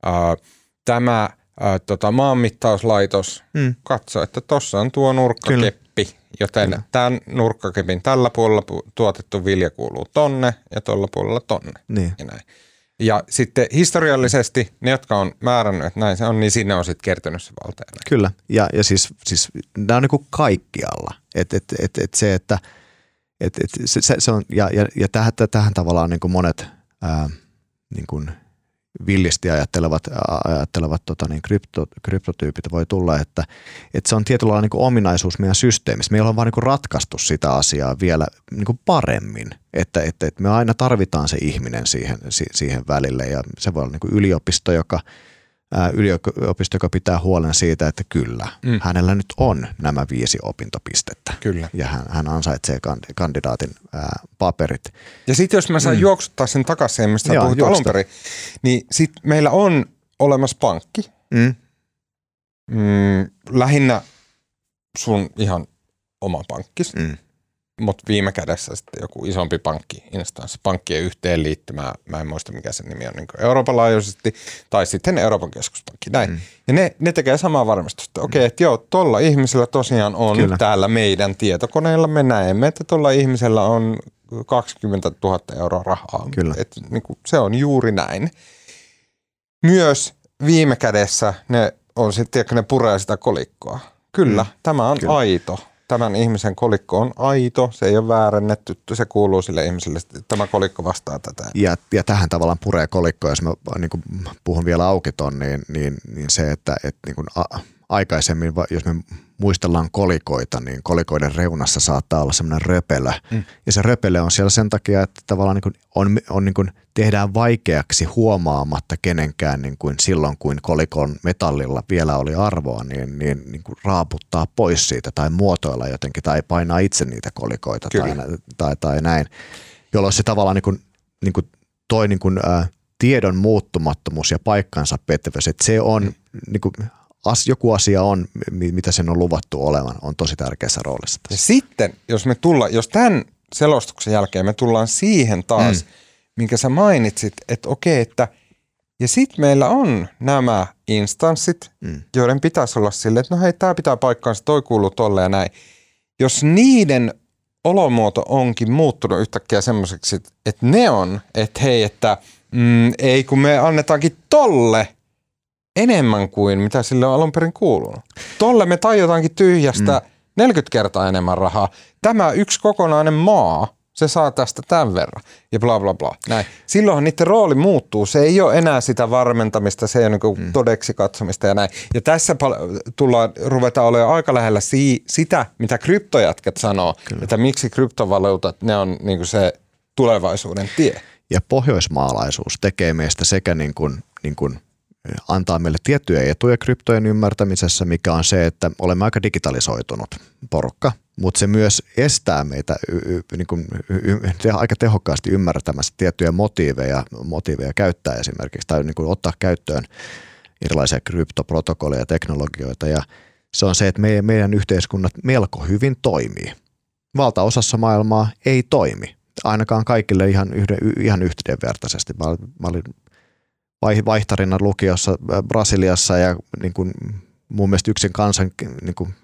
Uh, tämä uh, tota, maanmittauslaitos Mm. katsoo, että tuossa on tuo nurkkakeppi, joten Kyllä. tämän nurkkakepin tällä puolella pu- tuotettu vilja kuuluu tonne ja tuolla puolella tonne. Niin. Ja, näin. ja sitten historiallisesti ne, jotka on määrännyt, että näin se on, niin sinne on sitten kertynyt se valta. Kyllä, ja, ja siis, siis nämä on niin kuin kaikkialla. Et, et, et, et se, että et, et se, se, se on, ja, ja, ja tähän, tähän tavallaan niin kuin monet ää, niin kuin villisti ajattelevat, ajattelevat tota niin, krypto, kryptotyypit voi tulla, että, että se on tietyllä lailla niin ominaisuus meidän systeemissä. Meillä on vaan niin ratkaistu sitä asiaa vielä niin paremmin, että, että, että me aina tarvitaan se ihminen siihen, si- siihen välille ja se voi olla niin yliopisto, joka yliopisto, joka pitää huolen siitä, että kyllä, Mm. hänellä nyt on nämä viisi opintopistettä. Kyllä. Ja hän, hän ansaitsee kand- kandidaatin ää, paperit. Ja sitten jos mä saan mm. juoksuttaa sen takaisin, mistä Joo, puhuit alun perin, niin sitten meillä on olemassa pankki, Mm. mm, lähinnä sun ihan oma pankkis, Mm. Mutta viime kädessä sitten joku isompi pankki-instanssi, pankkien yhteenliittymä, mä en muista mikä se nimi on, niin Euroopan laajuisesti, tai sitten Euroopan keskuspankki, näin. Mm. Mm. Ja ne, ne tekee samaa varmistusta. Okei, että joo, tuolla ihmisellä tosiaan on Kyllä. Täällä meidän tietokoneella, me näemme, että tuolla ihmisellä on 20 000 euroa rahaa. Kyllä. Et, niin kuin, se on juuri näin. Myös viime kädessä ne on sitten, ne puree sitä kolikkoa. Kyllä, mm. tämä on. Kyllä. aito. Tämän ihmisen kolikko on aito, se ei ole väärennetty, se kuuluu sille ihmiselle. Tämä kolikko vastaa tätä. Ja, ja tähän tavallaan puree kolikko, jos mä niin kuin puhun vielä auki ton, niin, niin, niin se, että, että niin kuin a, aikaisemmin, jos me muistellaan kolikoita, niin kolikoiden reunassa saattaa olla semmoinen röpelö. Mm. Ja se röpelö on siellä sen takia, että tavallaan niin kuin on, on niin kuin tehdään vaikeaksi huomaamatta kenenkään niin kuin silloin, kun kolikon metallilla vielä oli arvoa, niin, niin, niin kuin raaputtaa pois siitä tai muotoilla jotenkin tai painaa itse niitä kolikoita tai, Kyllä. tai, tai näin, jolloin se tavallaan niin kuin, niin kuin toi niin kuin, ä, tiedon muuttumattomuus ja paikkansa pettävyys, että se on, mm. niin kuin, as, joku asia on, mi- mitä sen on luvattu olevan, on tosi tärkeässä roolissa Ja tässä. sitten, jos me tullaan, jos tämän selostuksen jälkeen me tullaan siihen taas, mm. minkä sä mainitsit, että okei, että ja sitten meillä on nämä instanssit, mm. joiden pitäisi olla silleen, että no hei, tämä pitää paikkaansa, toi kuuluu tolle ja näin. Jos niiden olomuoto onkin muuttunut yhtäkkiä semmoiseksi, että- että ne on, että hei, että mm, ei kun me annetaankin tolle enemmän kuin mitä sille on alun perin kuulunut. Tolle me tajotaankin tyhjästä mm. 40 kertaa enemmän rahaa. Tämä yksi kokonainen maa, se saa tästä tämän verran ja bla bla bla. Näin. Silloinhan niiden rooli muuttuu. Se ei ole enää sitä varmentamista, se ei ole niin mm. todeksi katsomista ja näin. Ja tässä pal- tullaan, ruvetaan olemaan aika lähellä si- sitä, mitä kryptojatket sanoo, Kyllä. että miksi kryptovaluutat, ne on niin se tulevaisuuden tie. Ja pohjoismaalaisuus tekee meistä sekä niin kuin, niin kuin antaa meille tiettyjä etuja kryptojen ymmärtämisessä, mikä on se, että olemme aika digitalisoitunut porukka, mutta se myös estää meitä y- y- niin kuin y- aika tehokkaasti ymmärtämässä tiettyjä motiiveja, motiiveja käyttää esimerkiksi tai niin kuin ottaa käyttöön erilaisia kryptoprotokolleja ja teknologioita ja se on se, että meidän, meidän yhteiskunnat melko hyvin toimii. Valtaosassa maailmaa ei toimi, ainakaan kaikille ihan, yhden, ihan yhdenvertaisesti. Mä, mä olin vaihtarina lukiossa äh, Brasiliassa ja niin kuin, mun mielestä yksin kansan niin kuin,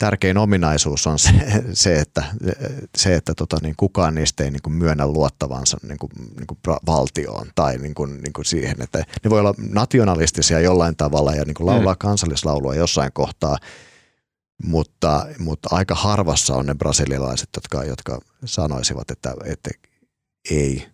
tärkein ominaisuus on se, *laughs* se että, se, että tota, niin kukaan niistä ei niin kuin myönnä luottavansa niin kuin, niin kuin valtioon tai niin kuin, niin kuin siihen, että ne voi olla nationalistisia jollain tavalla ja niin kuin laulaa mm. kansallislaulua jossain kohtaa, mutta, mutta aika harvassa on ne brasilialaiset, jotka, jotka sanoisivat, että, että ei,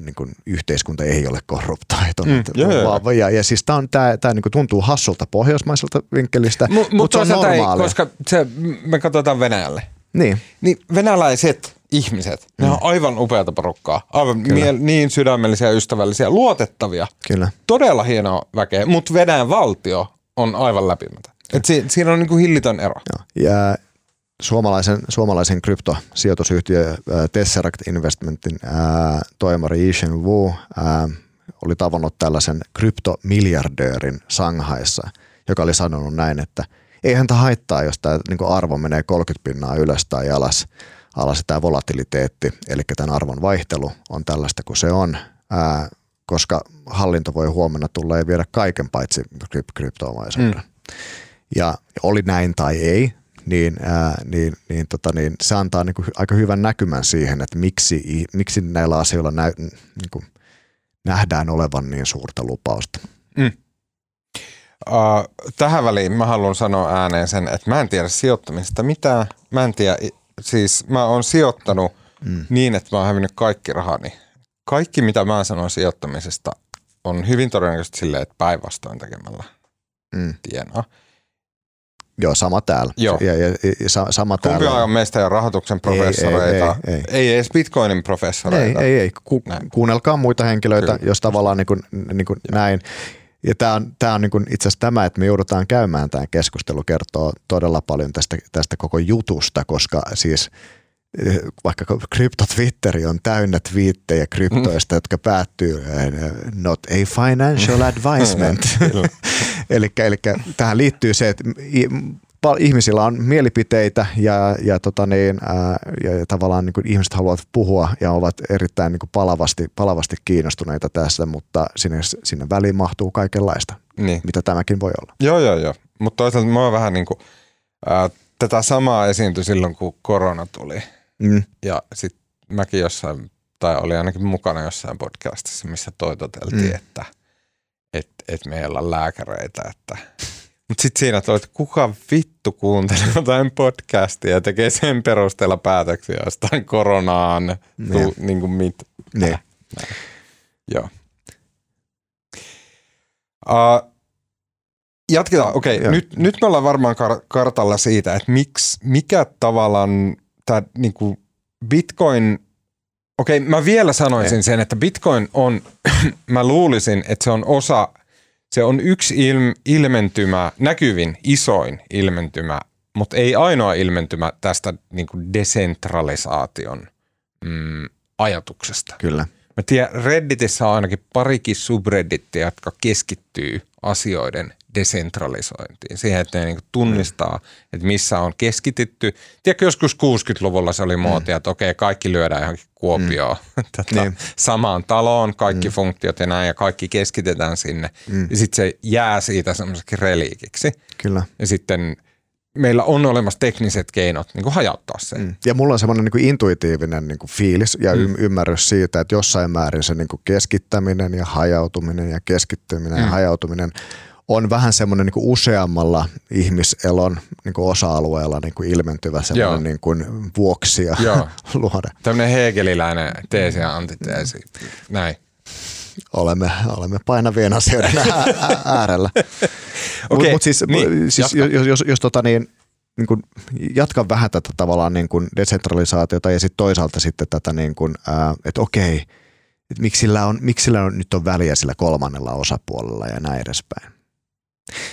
niin kuin, yhteiskunta ei ole korruptoitunut. Mm, joo, joo. Ja, ja siis tämä, tämä, tämä niin kuin tuntuu hassulta pohjoismaiselta vinkkelistä, M- mutta mut se on normaali. Ei, koska se, me katsotaan Venäjälle. Niin. niin venäläiset ihmiset, mm. ne on aivan upeata porukkaa, aivan miel, niin sydämellisiä, ystävällisiä, luotettavia. Kyllä. Todella hienoa väkeä, mutta Venäjän valtio on aivan läpimätä. Et si, siinä on niin kuin hillitön ero. Joo. Ja suomalaisen, suomalaisen kryptosijoitusyhtiö Tesseract Investmentin ää, toimari Yishen Wu ää, oli tavannut tällaisen kryptomiljardöörin Sanghaissa, joka oli sanonut näin, että ei häntä haittaa, jos tämä niin arvo menee 30 pinnaa ylös tai alas, alas tämä volatiliteetti, eli tämän arvon vaihtelu on tällaista kuin se on, ää, koska hallinto voi huomenna tulla ja viedä kaiken paitsi kryptoomaisuuden. Mm. Ja oli näin tai ei, niin, ää, niin, niin, tota, niin se antaa niin kuin aika hyvän näkymän siihen, että miksi, miksi näillä asioilla nä, niin kuin nähdään olevan niin suurta lupausta. Mm. Uh, tähän väliin mä haluan sanoa ääneen sen, että mä en tiedä sijoittamisesta mitään. Mä en tiedä, siis mä oon sijoittanut mm. niin, että mä oon hävinnyt kaikki rahani. Kaikki mitä mä sanon sijoittamisesta on hyvin todennäköisesti silleen, että päinvastoin tekemällä mm. tienaa. Joo, sama täällä. Joo. Ja, ja, ja sama Kumpi täällä. on meistä ja rahoituksen professoreita? Ei, ei, ei, ei. ei edes bitcoinin professoreita. Ei, ei, ei. Ku, kuunnelkaa muita henkilöitä, Kyllä. jos tavallaan niin kuin, niin kuin näin. Ja tämä on, tämä on niin kuin itse asiassa tämä, että me joudutaan käymään tämä keskustelu, kertoo todella paljon tästä, tästä koko jutusta, koska siis vaikka krypto-twitteri on täynnä twiittejä kryptoista, mm. jotka päättyy not a financial *laughs* advisement. Eli, eli tähän liittyy se, että ihmisillä on mielipiteitä ja, ja, tota niin, ää, ja, tavallaan niin kuin ihmiset haluavat puhua ja ovat erittäin niin kuin palavasti, palavasti kiinnostuneita tässä, mutta sinne, sinne väliin mahtuu kaikenlaista, niin. mitä tämäkin voi olla. Joo, joo, joo. Mutta toisaalta mä vähän niin kuin, ää, tätä samaa esiintyi silloin, kun korona tuli. Mm. Ja sitten mäkin jossain, tai oli ainakin mukana jossain podcastissa, missä toitoteltiin, mm. että et, et meillä on lääkäreitä, että mutta sitten siinä toi, että kuka vittu kuuntelee jotain podcastia ja tekee sen perusteella päätöksiä jostain koronaan, ne. tu, niin kuin mit. Ne. Joo. Uh, jatketaan. Okei, okay, nyt, nyt me ollaan varmaan kar- kartalla siitä, että miksi, mikä tavallaan tämä niin kuin Bitcoin, okei okay, mä vielä sanoisin Ei. sen, että Bitcoin on, *clears throat* mä luulisin, että se on osa – se on yksi ilm, ilmentymä, näkyvin, isoin ilmentymä, mutta ei ainoa ilmentymä tästä niin kuin desentralisaation mm, ajatuksesta. Kyllä. Mä tiedän, Redditissä on ainakin parikin subreddittiä, jotka keskittyy asioiden desentralisointiin, siihen, että ne niin tunnistaa, mm. että missä on keskitytty. Tiedätkö, joskus 60-luvulla se oli muotia, mm. että okei, kaikki lyödään johonkin kuopioon mm. *laughs* tätä, niin. samaan taloon, kaikki mm. funktiot ja näin, ja kaikki keskitetään sinne. Mm. Ja sitten se jää siitä semmoiseksi reliikiksi. Kyllä. Ja sitten meillä on olemassa tekniset keinot niin kuin hajauttaa sen. Mm. Ja mulla on semmoinen niin kuin intuitiivinen niin kuin fiilis ja mm. ymmärrys siitä, että jossain määrin se niin kuin keskittäminen ja hajautuminen ja keskittyminen mm. ja hajautuminen – on vähän semmoinen niin useammalla ihmiselon niin kuin osa-alueella niin kuin ilmentyvä semmoinen niin kuin vuoksia Joo. *laughs* luoda. Tämmöinen hegeliläinen teesi ja antiteesi. Näin. Olemme, olemme painavien asioiden *laughs* äärellä. Mutta mut siis, niin, siis jos, jos, jos, jos tota niin, niin kuin jatkan vähän tätä tavallaan niin kuin desentralisaatiota ja sitten toisaalta sitten tätä, niin kuin, ää, että okei, että miksi sillä, on, miksi sillä on, nyt on väliä sillä kolmannella osapuolella ja näin edespäin.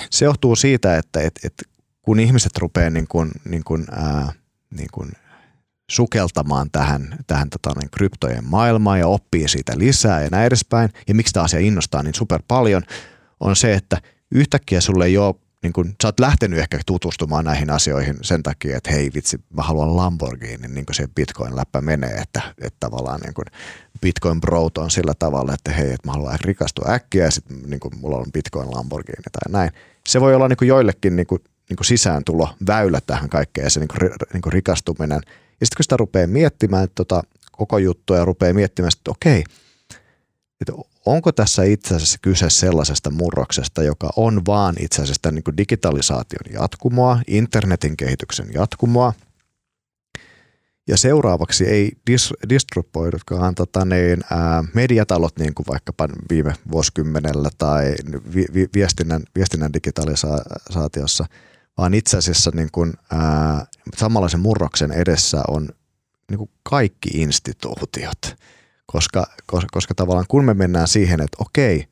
Se johtuu siitä, että et, et kun ihmiset rupeaa niin kuin, niin kuin, ää, niin kuin sukeltamaan tähän, tähän tota, niin kryptojen maailmaan ja oppii siitä lisää ja näin edespäin, ja miksi tämä asia innostaa niin super paljon, on se, että yhtäkkiä sulle ei ole niin kun, sä oot lähtenyt ehkä tutustumaan näihin asioihin sen takia, että hei vitsi, mä haluan Lamborghini, niin kuin se Bitcoin-läppä menee, että, että tavallaan niin kun Bitcoin Brot on sillä tavalla, että hei, että mä haluan rikastua äkkiä ja sitten niin mulla on Bitcoin Lamborghini tai näin. Se voi olla niin kuin joillekin niin kuin niin kuin sisääntulo, väylä tähän kaikkeen ja se niin kuin, niin kuin rikastuminen. Ja sitten kun sitä rupeaa miettimään että tota, koko juttua ja rupeaa miettimään, että okei, että onko tässä itse asiassa kyse sellaisesta murroksesta, joka on vaan itse asiassa niin digitalisaation jatkumoa, internetin kehityksen jatkumoa, ja seuraavaksi ei dis, disruptoidutkaan tota niin, ää, mediatalot niin kuin vaikkapa viime vuosikymmenellä tai vi, vi, viestinnän, viestinnän digitalisaatiossa, vaan itse asiassa niin kuin, ää, samanlaisen murroksen edessä on niin kuin kaikki instituutiot. Koska, koska, koska tavallaan kun me mennään siihen, että okei,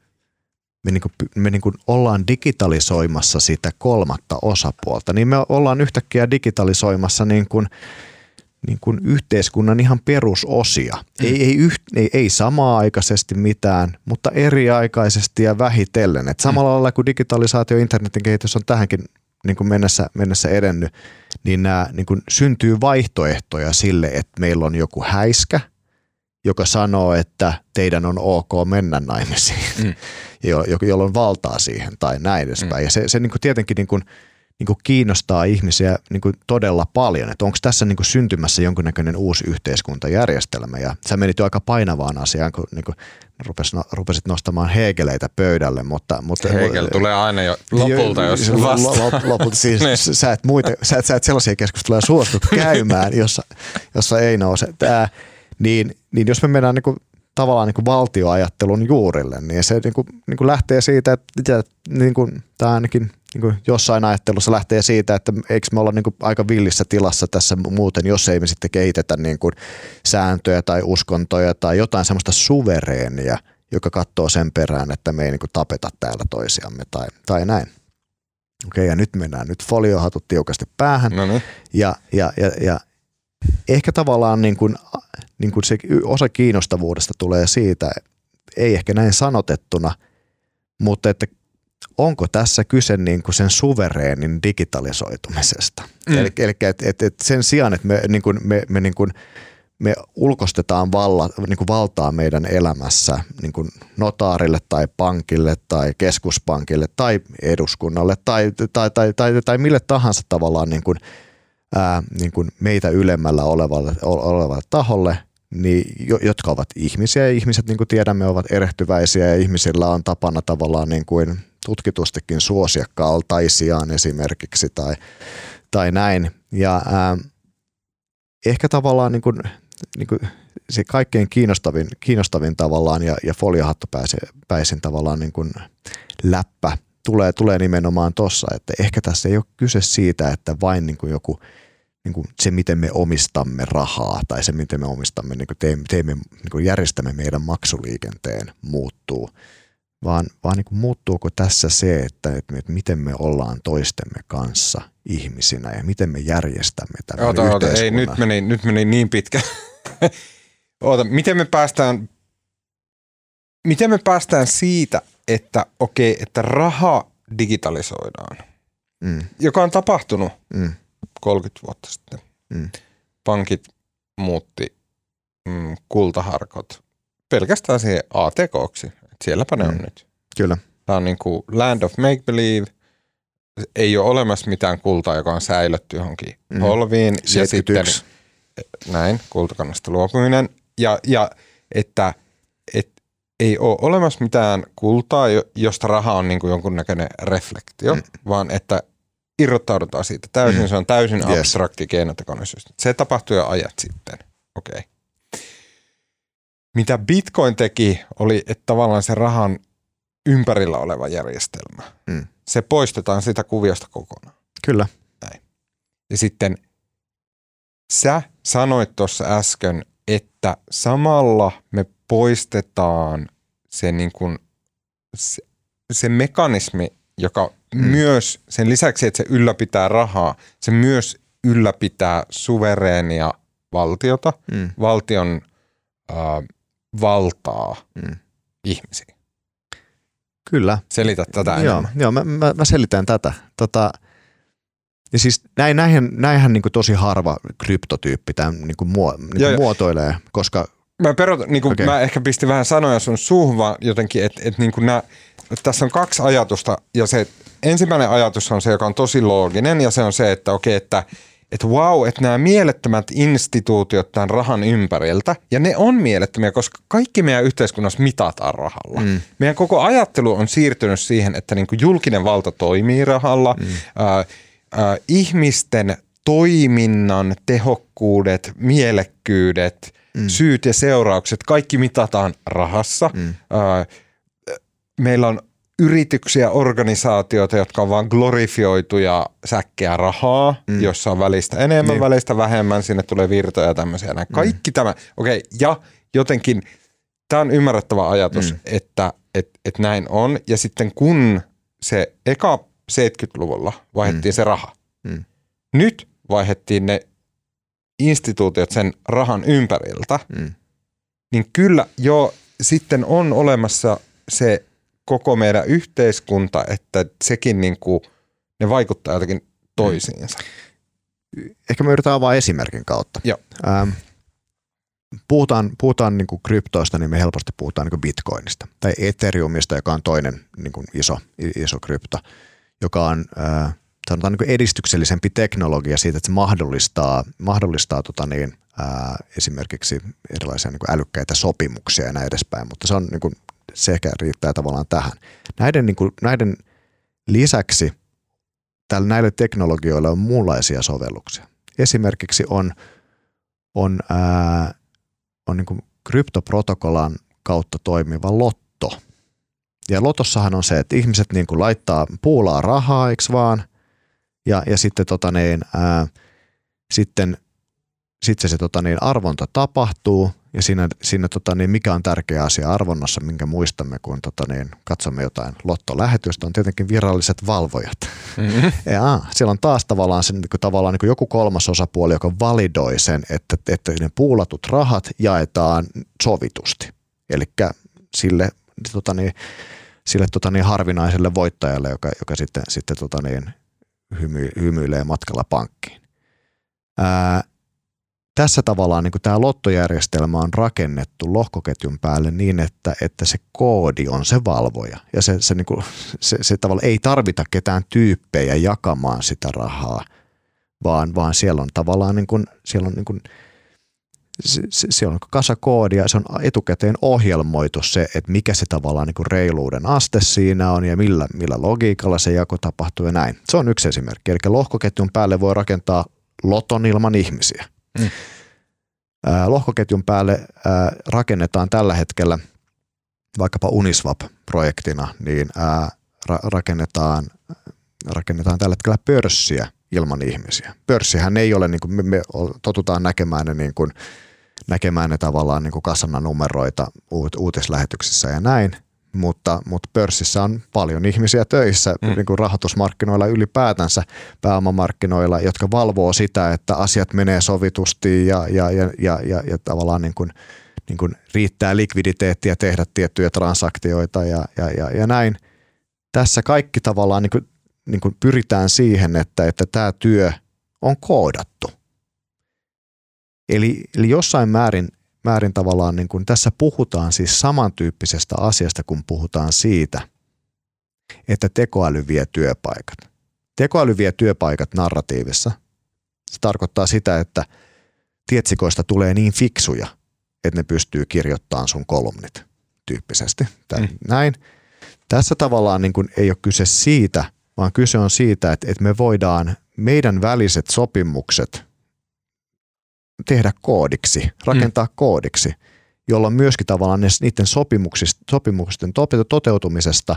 me, niin kuin, me niin kuin ollaan digitalisoimassa sitä kolmatta osapuolta, niin me ollaan yhtäkkiä digitalisoimassa niin kuin, niin kuin yhteiskunnan ihan perusosia. Mm. Ei, ei, yht, ei, ei samaa-aikaisesti mitään, mutta eriaikaisesti ja vähitellen. Et samalla mm. lailla kuin digitalisaatio ja internetin kehitys on tähänkin niin kuin mennessä, mennessä edennyt, niin nämä niin kuin syntyy vaihtoehtoja sille, että meillä on joku häiskä, joka sanoo, että teidän on ok mennä naimisiin, mm. *laughs* jolloin valtaa siihen tai näin edespäin. Mm. Ja se, se niin kuin tietenkin niin kuin – niin kuin kiinnostaa ihmisiä niin kuin todella paljon, että onko tässä niin kuin syntymässä jonkunnäköinen uusi yhteiskuntajärjestelmä. Ja sä menit jo aika painavaan asiaan, kun niin kuin rupes, no, rupesit nostamaan Hegeleitä pöydälle. Mutta, mutta, Hegel mu- tulee aina jo lopulta, jo, jos vasta. Lopulta, siis *laughs* niin. sä, et muita, sä, et, sä et sellaisia keskusteluja suostu käymään, jossa, jossa ei nouse. Tää, niin, niin jos me mennään niin kuin tavallaan niin kuin valtioajattelun juurille, niin se niin kuin, niin kuin lähtee siitä, että niin kuin, tämä ainakin niin kuin jossain ajattelussa lähtee siitä, että eikö me olla niin kuin aika villissä tilassa tässä muuten, jos ei me sitten kehitetä niin kuin sääntöjä tai uskontoja tai jotain semmoista suvereenia, joka katsoo sen perään, että me ei niin kuin tapeta täällä toisiamme tai, tai näin. Okei, ja nyt mennään nyt foliohatut tiukasti päähän. No niin. Ja, ja, ja, ja ehkä tavallaan niin kuin, niin kuin se osa kiinnostavuudesta tulee siitä, ei ehkä näin sanotettuna, mutta että onko tässä kyse niin kuin sen suvereenin digitalisoitumisesta. Mm. Eli, eli et, et, et sen sijaan, että me, niin kuin, me, me, niin kuin, me ulkostetaan valla, niin kuin valtaa meidän elämässä niin kuin notaarille tai pankille tai keskuspankille tai eduskunnalle tai, tai, tai, tai, tai mille tahansa tavallaan niin kuin, ää, niin kuin meitä ylemmällä olevalle, olevalle taholle, niin, jotka ovat ihmisiä ja ihmiset niin kuin tiedämme ovat erehtyväisiä ja ihmisillä on tapana tavallaan niin kuin tutkitustikin suosia kaltaisiaan esimerkiksi tai, tai näin. Ja ää, ehkä tavallaan niin kuin, niin kuin se kaikkein kiinnostavin, kiinnostavin tavallaan ja, ja foliohattopäisin tavallaan niin kuin läppä tulee, tulee nimenomaan tuossa, että ehkä tässä ei ole kyse siitä, että vain niin kuin joku niin kuin se, miten me omistamme rahaa tai se, miten me omistamme, niin kuin teemme, teemme, niin kuin järjestämme meidän maksuliikenteen muuttuu, vaan, vaan niin kuin muuttuuko tässä se, että, että, että miten me ollaan toistemme kanssa ihmisinä ja miten me järjestämme tämän oota, oota, ei, nyt meni, nyt meni niin pitkä. *laughs* oota, miten me päästään, miten me päästään siitä, että okei, okay, että raha digitalisoidaan, mm. joka on tapahtunut mm. 30 vuotta sitten. Mm. Pankit muutti mm, kultaharkot pelkästään siihen ATKksi Sielläpä ne mm. on nyt. Kyllä. Tämä on niin kuin land of make believe. Ei ole olemassa mitään kultaa, joka on säilötty johonkin mm. polviin. 71. Ja sitten, näin, kultakannasta luopuminen. Ja, ja että et, ei ole olemassa mitään kultaa, josta raha on niin kuin jonkunnäköinen reflektio, mm. vaan että irrottaudutaan siitä täysin. Mm. Se on täysin yes. abstrakti keinotekoinen Se tapahtui jo ajat sitten. Okei. Okay mitä Bitcoin teki, oli, että tavallaan se rahan ympärillä oleva järjestelmä, mm. se poistetaan sitä kuviosta kokonaan. Kyllä. Näin. Ja sitten sä sanoit tuossa äsken, että samalla me poistetaan se, niin kuin, se, se mekanismi, joka mm. myös sen lisäksi, että se ylläpitää rahaa, se myös ylläpitää suvereenia valtiota, mm. valtion äh, valtaa mm. ihmisiin. Kyllä. Selitä tätä Joo, enemmän. joo mä, mä, mä selitän tätä. Tota, ja siis näin, näinhän, näinhän niin tosi harva kryptotyyppi tämän niin kuin muo, niin kuin muotoilee, koska... Mä, perot, niin kuin, okay. mä ehkä pistin vähän sanoja sun suuhun vaan jotenkin, että, että niin tässä on kaksi ajatusta ja se ensimmäinen ajatus on se, joka on tosi looginen ja se on se, että okei, että että wow, että nämä mielettömät instituutiot tämän rahan ympäriltä, ja ne on mielettömiä, koska kaikki meidän yhteiskunnassa mitataan rahalla. Mm. Meidän koko ajattelu on siirtynyt siihen, että niin kuin julkinen valta toimii rahalla, mm. äh, äh, ihmisten toiminnan tehokkuudet, mielekkyydet, mm. syyt ja seuraukset, kaikki mitataan rahassa. Mm. Äh, meillä on yrityksiä, organisaatioita, jotka on vain glorifioituja säkkeä rahaa, mm. jossa on välistä enemmän, niin. välistä vähemmän, sinne tulee virtoja ja tämmöisiä. Näin. Mm. Kaikki mm. tämä, okei, okay, ja jotenkin tämä on ymmärrettävä ajatus, mm. että et, et näin on. Ja sitten kun se eka 70-luvulla vaihdettiin mm. se raha, mm. nyt vaihdettiin ne instituutiot sen rahan ympäriltä, mm. niin kyllä jo sitten on olemassa se koko meidän yhteiskunta, että sekin niin kuin, ne vaikuttaa jotenkin toisiinsa. Ehkä me yritetään avaa esimerkin kautta. Joo. Ähm, puhutaan, puhutaan niin kuin kryptoista, niin me helposti puhutaan niin bitcoinista tai ethereumista, joka on toinen niin kuin iso, iso krypto, joka on äh, sanotaan niin edistyksellisempi teknologia siitä, että se mahdollistaa, mahdollistaa tota niin, äh, esimerkiksi erilaisia niin älykkäitä sopimuksia ja näin edespäin, mutta se on niin kuin se ehkä riittää tavallaan tähän. Näiden, niin kuin, näiden lisäksi tällä, näille teknologioille on muunlaisia sovelluksia. Esimerkiksi on, on, ää, on niin kuin kryptoprotokollan kautta toimiva lotto. Ja lotossahan on se, että ihmiset niin kuin laittaa puulaa rahaa, eikö vaan? Ja, ja sitten, tota niin, ää, sitten, sitten se, se tota niin, arvonta tapahtuu ja siinä, siinä tota, niin mikä on tärkeä asia arvonnassa, minkä muistamme, kun tota, niin, katsomme jotain lottolähetystä, on tietenkin viralliset valvojat. Mm-hmm. *laughs* Ja, siellä on taas tavallaan, se, niin kuin, tavallaan niin kuin joku kolmas osapuoli, joka validoi sen, että, että ne puulatut rahat jaetaan sovitusti. Eli sille, tota, niin, sille tota, niin, harvinaiselle voittajalle, joka, joka sitten, sitten tota, niin, hymy, hymyilee matkalla pankkiin. Ää, tässä tavallaan niin tämä lottojärjestelmä on rakennettu lohkoketjun päälle niin, että, että se koodi on se valvoja. Ja se, se, niin kuin, se, se tavallaan ei tarvita ketään tyyppejä jakamaan sitä rahaa, vaan, vaan siellä on tavallaan niin kuin, siellä on niin kuin, se, se, on kasa koodia, se on etukäteen ohjelmoitu se, että mikä se tavallaan niin kuin reiluuden aste siinä on ja millä, millä logiikalla se jako tapahtuu ja näin. Se on yksi esimerkki. Eli lohkoketjun päälle voi rakentaa loton ilman ihmisiä – Mm. Lohkoketjun päälle rakennetaan tällä hetkellä vaikkapa Uniswap-projektina, niin rakennetaan, rakennetaan tällä hetkellä pörssiä ilman ihmisiä. Pörssihän ei ole, niin kuin me totutaan näkemään ne, niin kuin, näkemään ne tavallaan niin kuin kasana numeroita uutislähetyksissä ja näin, mutta, mutta pörssissä on paljon ihmisiä töissä mm. niin kuin rahoitusmarkkinoilla ylipäätänsä pääomamarkkinoilla, jotka valvoo sitä, että asiat menee sovitusti ja, ja, ja, ja, ja, ja tavallaan niin kuin, niin kuin riittää likviditeettiä tehdä tiettyjä transaktioita ja, ja, ja, ja näin. Tässä kaikki tavallaan niin kuin, niin kuin pyritään siihen, että, että tämä työ on koodattu. Eli, eli jossain määrin määrin tavallaan niin kuin tässä puhutaan siis samantyyppisestä asiasta, kun puhutaan siitä, että tekoäly vie työpaikat. Tekoäly vie työpaikat narratiivissa. Se tarkoittaa sitä, että tietsikoista tulee niin fiksuja, että ne pystyy kirjoittamaan sun kolumnit tyyppisesti. Tän, mm. Näin. Tässä tavallaan niin kuin ei ole kyse siitä, vaan kyse on siitä, että, että me voidaan meidän väliset sopimukset tehdä koodiksi, rakentaa mm. koodiksi, jolloin myöskin tavallaan ne, niiden sopimusten toteutumisesta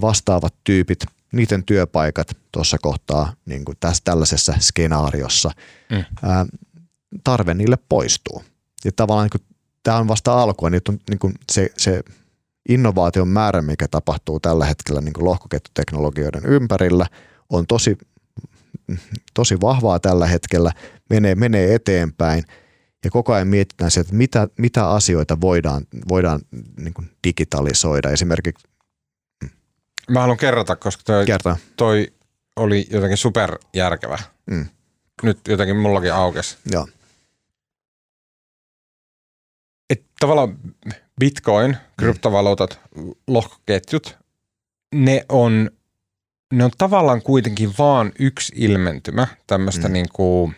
vastaavat tyypit, niiden työpaikat tuossa kohtaa niin kuin tässä tällaisessa skenaariossa, mm. ää, tarve niille poistuu. Ja tavallaan niin kuin, tämä on vasta alkua, niin, niin kuin se, se innovaation määrä, mikä tapahtuu tällä hetkellä niin kuin lohkoketjuteknologioiden ympärillä, on tosi tosi vahvaa tällä hetkellä, menee, menee eteenpäin ja koko ajan mietitään se, että mitä, mitä asioita voidaan, voidaan niin kuin digitalisoida. Esimerkiksi Mä haluan kerrata, koska toi, toi oli jotenkin superjärkevä. Mm. Nyt jotenkin mullakin aukesi. Joo. Et tavallaan bitcoin, kryptovaluutat, lohkoketjut ne on, ne on tavallaan kuitenkin vaan yksi ilmentymä tämmöistä mm. niin kuin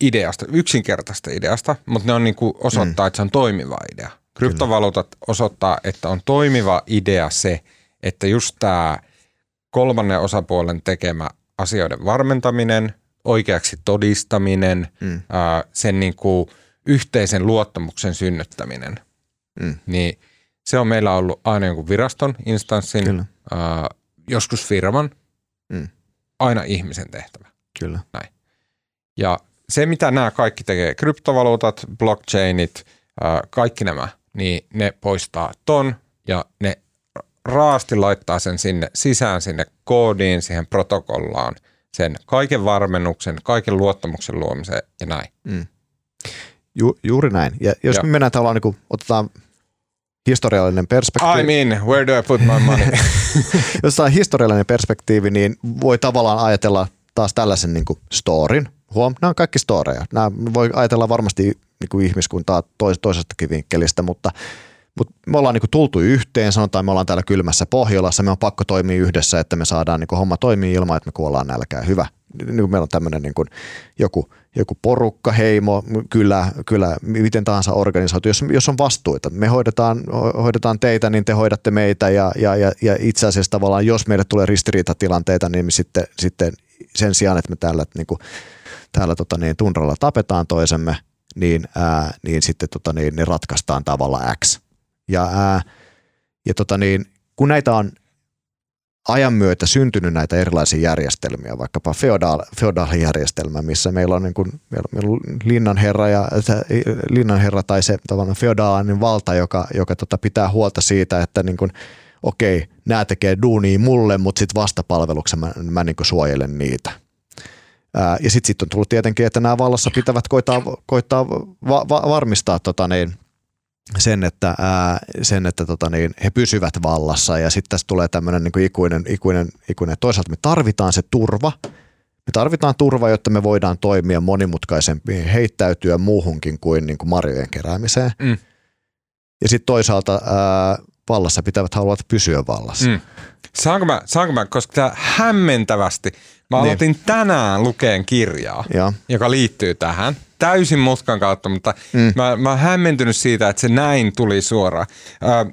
ideasta, yksinkertaista ideasta, mutta ne on niin kuin osoittaa, mm. että se on toimiva idea. Kryptovaluutat Kyllä. osoittaa, että on toimiva idea se, että just tämä kolmannen osapuolen tekemä asioiden varmentaminen, oikeaksi todistaminen, mm. ää, sen niin kuin yhteisen luottamuksen synnyttäminen, mm. niin se on meillä ollut aina jonkun viraston, instanssin, ää, joskus firman, mm. aina ihmisen tehtävä. Kyllä. Näin. Ja se, mitä nämä kaikki tekee, kryptovaluutat, blockchainit, kaikki nämä, niin ne poistaa ton ja ne raasti laittaa sen sinne sisään sinne koodiin, siihen protokollaan, sen kaiken varmennuksen, kaiken luottamuksen luomiseen ja näin. Mm. Ju, juuri näin. Ja jos ja. me mennään tavallaan, niin kuin, otetaan historiallinen perspektiivi. I mean, where do I put my money? *laughs* jos on historiallinen perspektiivi, niin voi tavallaan ajatella taas tällaisen niin kuin storin. Huom, nämä on kaikki storeja. Nämä voi ajatella varmasti niin kuin ihmiskuntaa tois, toisestakin vinkkelistä, mutta – mutta me ollaan niinku tultu yhteen, sanotaan me ollaan täällä kylmässä Pohjolassa, me on pakko toimia yhdessä, että me saadaan niinku homma toimia ilman, että me kuollaan nälkään. Hyvä. Niin meillä on tämmöinen niinku joku, joku porukka, heimo, kylä, kylä, miten tahansa organisoitu, jos, jos on vastuita. Me hoidetaan, hoidetaan teitä, niin te hoidatte meitä ja, ja, ja, ja itse asiassa tavallaan, jos meille tulee ristiriitatilanteita, niin me sitten, sitten sen sijaan, että me täällä, niinku, täällä tota niin, tunralla tapetaan toisemme, niin, ää, niin sitten tota niin, ne ratkaistaan tavalla X ja, ää, ja tota niin, kun näitä on ajan myötä syntynyt näitä erilaisia järjestelmiä, vaikkapa feodaal, feodaalijärjestelmä, missä meillä on, niin kuin, meillä on linnanherra, ja, linnanherra tai se tavallaan feodaalinen valta, joka, joka tota pitää huolta siitä, että niin kuin, okei, nämä tekee duunia mulle, mutta sitten vastapalveluksen mä, mä niin kuin suojelen niitä. Ää, ja sitten sit on tullut tietenkin, että nämä vallassa pitävät koittaa, koittaa va, va, varmistaa tota niin, sen, että, ää, sen, että tota niin, he pysyvät vallassa ja sitten tässä tulee tämmöinen niin ikuinen, ikuinen, ikuinen, toisaalta me tarvitaan se turva, me tarvitaan turva, jotta me voidaan toimia monimutkaisempiin, heittäytyä muuhunkin kuin, niin kuin marjojen keräämiseen. Mm. Ja sitten toisaalta ää, vallassa pitävät haluavat pysyä vallassa. Mm. Saanko mä, saanko mä, koska tämä hämmentävästi, mä niin. aloitin tänään lukeen kirjaa, ja. joka liittyy tähän – täysin muskan kautta, mutta mm. mä, mä oon hämmentynyt siitä, että se näin tuli suoraan. Äh,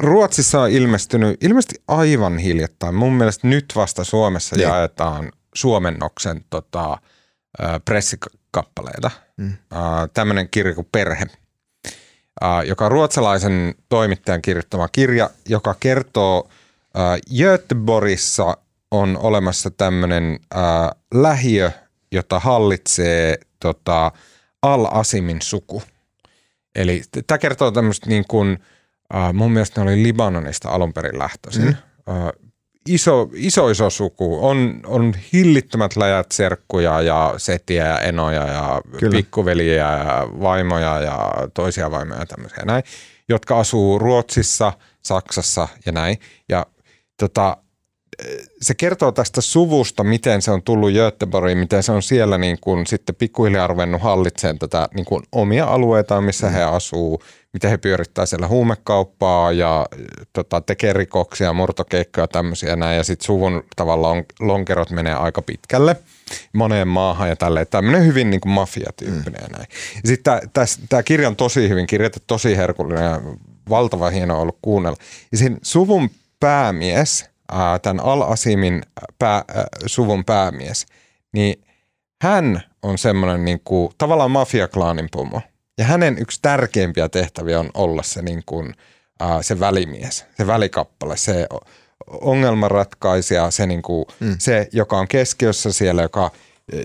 Ruotsissa on ilmestynyt ilmeisesti aivan hiljattain. Mun mielestä nyt vasta Suomessa ja. jaetaan suomennoksen tota, äh, pressikappaleita. Mm. Äh, Tämmöinen kirja kuin Perhe, äh, joka on ruotsalaisen toimittajan kirjoittama kirja, joka kertoo äh, Göteborgissa on olemassa tämmöinen äh, lähiö, jota hallitsee tota, Al-Asimin suku. Eli tämä kertoo tämmöistä niin kuin, äh, mun mielestä ne oli Libanonista alun perin lähtöisin. Mm. Äh, iso, iso, iso suku. On, on hillittömät läjät serkkuja ja setiä ja enoja ja Kyllä. pikkuveliä ja vaimoja ja toisia vaimoja ja tämmöisiä näin, jotka asuu Ruotsissa, Saksassa ja näin. Ja tota, se kertoo tästä suvusta, miten se on tullut Göteborgiin, miten se on siellä niin kuin sitten pikkuhiljaa ruvennut hallitsemaan tätä niin kuin omia alueitaan, missä mm. he asuu, miten he pyörittää siellä huumekauppaa ja tota, tekee rikoksia, murtokeikkoja tämmöisiä näin. Ja sitten suvun tavallaan lonkerot menee aika pitkälle moneen maahan ja tälleen. Tämmöinen hyvin niin kuin mafiatyyppinen mm. ja näin. Sitten tämä kirja on tosi hyvin kirjoitettu, tosi herkullinen ja valtava hienoa ollut kuunnella. Ja siinä suvun päämies – tämän Al-Asimin pää, suvun päämies, niin hän on semmoinen niin kuin, tavallaan mafiaklaanin pomo. Ja hänen yksi tärkeimpiä tehtäviä on olla se, niin kuin, se välimies, se välikappale, se ongelmanratkaisija, se, niin kuin, mm. se joka on keskiössä siellä, joka,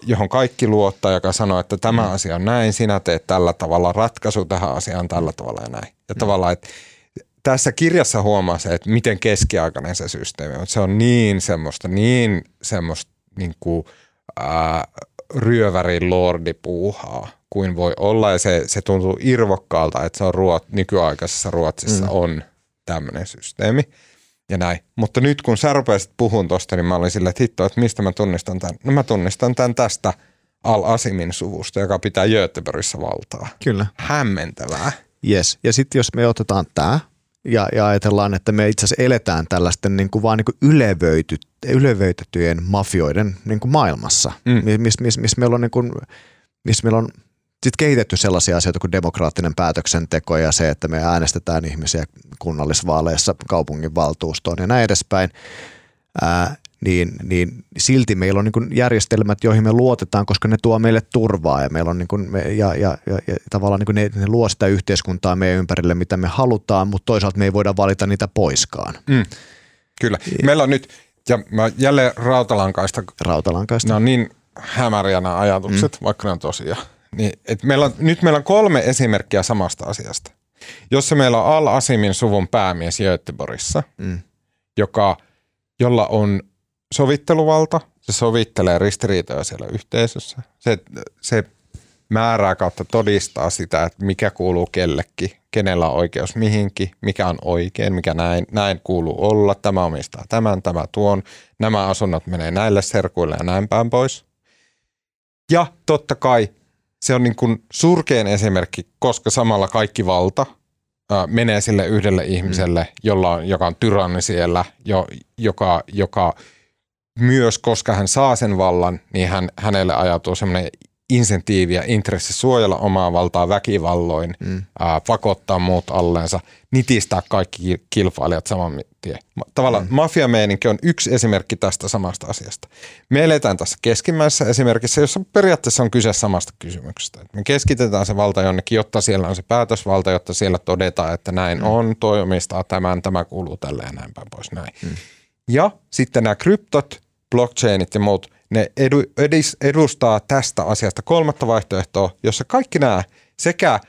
johon kaikki luottaa, joka sanoo, että tämä mm. asia on näin, sinä teet tällä tavalla, ratkaisu tähän asiaan tällä tavalla ja näin. Ja mm. tavallaan, että tässä kirjassa huomaa se, että miten keskiaikainen se systeemi on. Se on niin semmoista, niin semmoista niin kuin, ää, ryövärin lordipuuhaa kuin voi olla. Ja se, se tuntuu irvokkaalta, että se on ruot, nykyaikaisessa Ruotsissa mm. on tämmöinen systeemi. Ja näin. Mutta nyt kun sä rupesit puhun tosta, niin mä olin silleen, että hitto, että mistä mä tunnistan tämän? No mä tunnistan tämän tästä Al-Asimin suvusta, joka pitää Göteborgissa valtaa. Kyllä. Hämmentävää. Yes. Ja sitten jos me otetaan tämä ja, ja ajatellaan, että me itse asiassa eletään tällaisten niin kuin vaan niin kuin ylevöity, ylevöitettyjen mafioiden niin kuin maailmassa, mm. missä mis, mis meillä on, niin kuin, missä meillä on sit kehitetty sellaisia asioita kuin demokraattinen päätöksenteko ja se, että me äänestetään ihmisiä kunnallisvaaleissa kaupunginvaltuustoon ja näin edespäin. Ää, niin, niin silti meillä on niin järjestelmät, joihin me luotetaan, koska ne tuo meille turvaa ja, meillä on niin kuin ja, ja, ja, ja tavallaan niin ne, ne luo sitä yhteiskuntaa meidän ympärille, mitä me halutaan, mutta toisaalta me ei voida valita niitä poiskaan. Mm. Kyllä. Meillä on nyt, ja mä jälleen rautalankaista. Rautalankaista. Ne on niin hämäriä nämä ajatukset, mm. vaikka ne on tosiaan. Niin, et meillä on, nyt meillä on kolme esimerkkiä samasta asiasta. Jossa meillä on Al-Asimin suvun päämies Göteborgissa, mm. joka, jolla on sovitteluvalta, se sovittelee ristiriitoja siellä yhteisössä. Se, se määrää kautta todistaa sitä, että mikä kuuluu kellekin, kenellä on oikeus mihinkin, mikä on oikein, mikä näin, näin kuuluu olla, tämä omistaa tämän, tämä tuon, nämä asunnot menee näille serkuille ja näin päin pois. Ja totta kai se on niin kuin surkein esimerkki, koska samalla kaikki valta ää, menee sille yhdelle ihmiselle, mm. jolla on, joka on tyranni siellä, jo, joka, joka – myös koska hän saa sen vallan, niin hän, hänelle ajatuu semmoinen insentiivi ja intressi suojella omaa valtaa väkivalloin, mm. ää, pakottaa muut alleensa, nitistää kaikki kilpailijat saman tien. Tavallaan mm. mafiameininki on yksi esimerkki tästä samasta asiasta. Me eletään tässä keskimmäisessä esimerkissä, jossa periaatteessa on kyse samasta kysymyksestä. Me keskitetään se valta jonnekin, jotta siellä on se päätösvalta, jotta siellä todetaan, että näin mm. on, toi omistaa tämän, tämä kuuluu tälle ja näin päin pois näin. Mm. Ja sitten nämä kryptot, blockchainit ja muut, ne edu, edis, edustaa tästä asiasta kolmatta vaihtoehtoa, jossa kaikki nämä sekä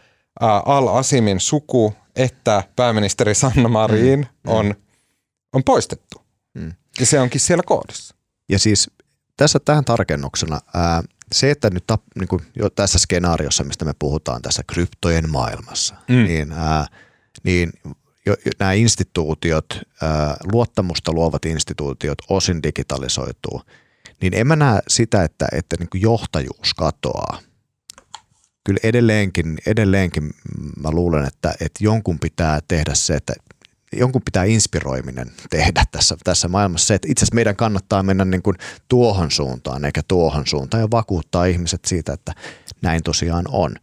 Al-Asimin suku että pääministeri Sanna Marin mm. on, on poistettu. Mm. Ja se onkin siellä koodissa. Ja siis tässä tähän tarkennuksena, ää, se, että nyt tap, niin kuin jo tässä skenaariossa, mistä me puhutaan tässä kryptojen maailmassa, mm. niin, ää, niin nämä instituutiot, luottamusta luovat instituutiot osin digitalisoituu, niin en mä näe sitä, että, että niin kuin johtajuus katoaa. Kyllä edelleenkin, edelleenkin mä luulen, että, että jonkun pitää tehdä se, että jonkun pitää inspiroiminen tehdä tässä, tässä maailmassa. Se, että itse asiassa meidän kannattaa mennä niin kuin tuohon suuntaan eikä tuohon suuntaan ja vakuuttaa ihmiset siitä, että näin tosiaan on.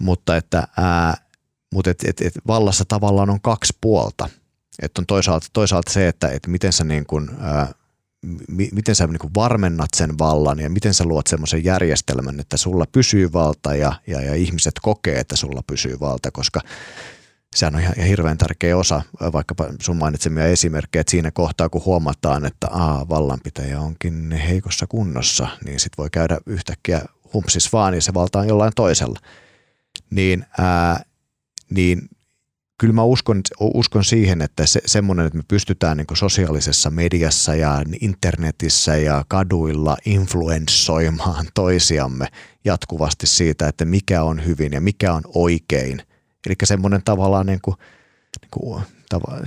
Mutta että ää, mutta et, et, et vallassa tavallaan on kaksi puolta. Että on toisaalta, toisaalta se, että et miten sä, niin kun, ää, mi, miten sä niin kun varmennat sen vallan ja miten sä luot semmoisen järjestelmän, että sulla pysyy valta ja, ja, ja ihmiset kokee, että sulla pysyy valta, koska sehän on ihan, ihan hirveän tärkeä osa, vaikkapa sun mainitsemia esimerkkejä, että siinä kohtaa kun huomataan, että aa, vallanpitäjä onkin heikossa kunnossa, niin sit voi käydä yhtäkkiä humpsis vaan ja se valta on jollain toisella. Niin ää, niin kyllä mä uskon, uskon siihen, että se, semmoinen, että me pystytään niin sosiaalisessa mediassa ja internetissä ja kaduilla influenssoimaan toisiamme jatkuvasti siitä, että mikä on hyvin ja mikä on oikein. Eli semmoinen tavallaan niin kuin, niin kuin, tava,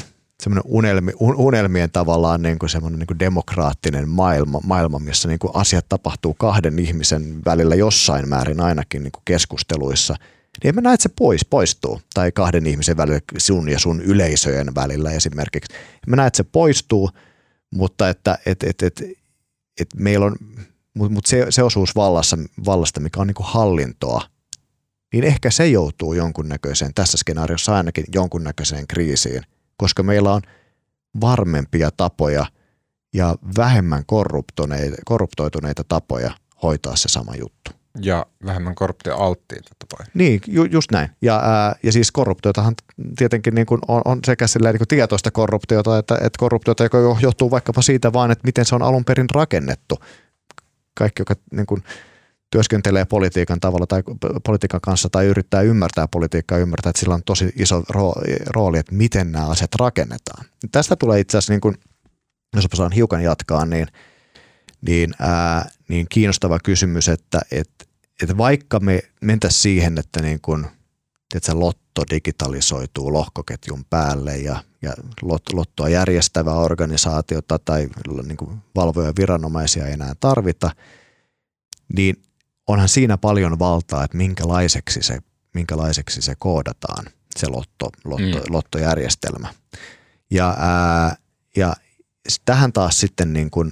semmoinen unelmi, unelmien tavallaan niin kuin semmoinen niin kuin demokraattinen maailma, maailma missä niin kuin asiat tapahtuu kahden ihmisen välillä jossain määrin ainakin niin kuin keskusteluissa – niin mä näe, että se pois, poistuu. Tai kahden ihmisen välillä, sun ja sun yleisöjen välillä esimerkiksi. Mä näe, että se poistuu, mutta että et, et, et, et meillä on, mutta mut se, se osuus vallassa, vallasta, mikä on niin hallintoa, niin ehkä se joutuu jonkunnäköiseen, tässä skenaariossa ainakin jonkunnäköiseen kriisiin, koska meillä on varmempia tapoja ja vähemmän korruptoituneita tapoja hoitaa se sama juttu ja vähemmän korruptioalttiita tapoja. Niin, ju, just näin. Ja, ää, ja siis korruptiotahan tietenkin niin kuin on, on sekä niin kuin tietoista korruptiota, että, että korruptiota, joka johtuu vaikkapa siitä vaan, että miten se on alun perin rakennettu. Kaikki, joka niin kuin työskentelee politiikan tavalla tai politiikan kanssa tai yrittää ymmärtää politiikkaa, ymmärtää, että sillä on tosi iso rooli, että miten nämä asiat rakennetaan. Tästä tulee itse asiassa, niin kuin, jos saan hiukan jatkaa, niin, niin, ää, niin kiinnostava kysymys, että, että että vaikka me mentäisiin siihen, että niin kun, että lotto digitalisoituu lohkoketjun päälle ja, ja lottoa järjestävää organisaatiota tai niin kuin valvoja viranomaisia ei enää tarvita, niin onhan siinä paljon valtaa, että minkälaiseksi se, minkälaiseksi se koodataan se lotto, lotto, mm. lottojärjestelmä. Ja, ää, ja tähän taas sitten niin kuin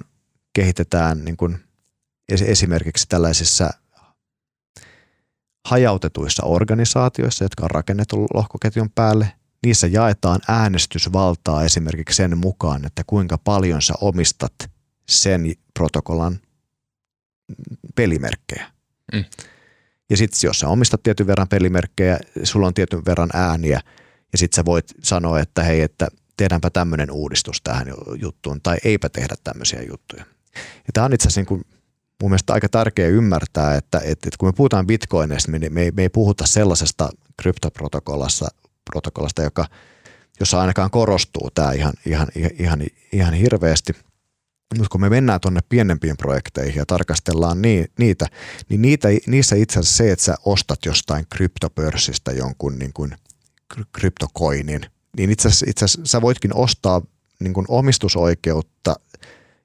kehitetään niin kuin esimerkiksi tällaisissa hajautetuissa organisaatioissa, jotka on rakennettu lohkoketjun päälle, niissä jaetaan äänestysvaltaa esimerkiksi sen mukaan, että kuinka paljon sä omistat sen protokollan pelimerkkejä. Mm. Ja sitten jos sä omistat tietyn verran pelimerkkejä, sulla on tietyn verran ääniä, ja sitten sä voit sanoa, että hei, että tehdäänpä tämmöinen uudistus tähän juttuun, tai eipä tehdä tämmöisiä juttuja. Ja tämä on itse asiassa niin kuin mun mielestä aika tärkeää ymmärtää, että, että, että kun me puhutaan bitcoinista, niin me ei, me ei puhuta sellaisesta kryptoprotokollasta, protokollasta, joka, jossa ainakaan korostuu tämä ihan, ihan, ihan, ihan hirveästi. Mutta kun me mennään tuonne pienempiin projekteihin ja tarkastellaan nii, niitä, niin niitä, niissä itse asiassa se, että sä ostat jostain kryptopörssistä jonkun niin kuin kryptokoinin, niin itse asiassa, itse asiassa sä voitkin ostaa niin kuin omistusoikeutta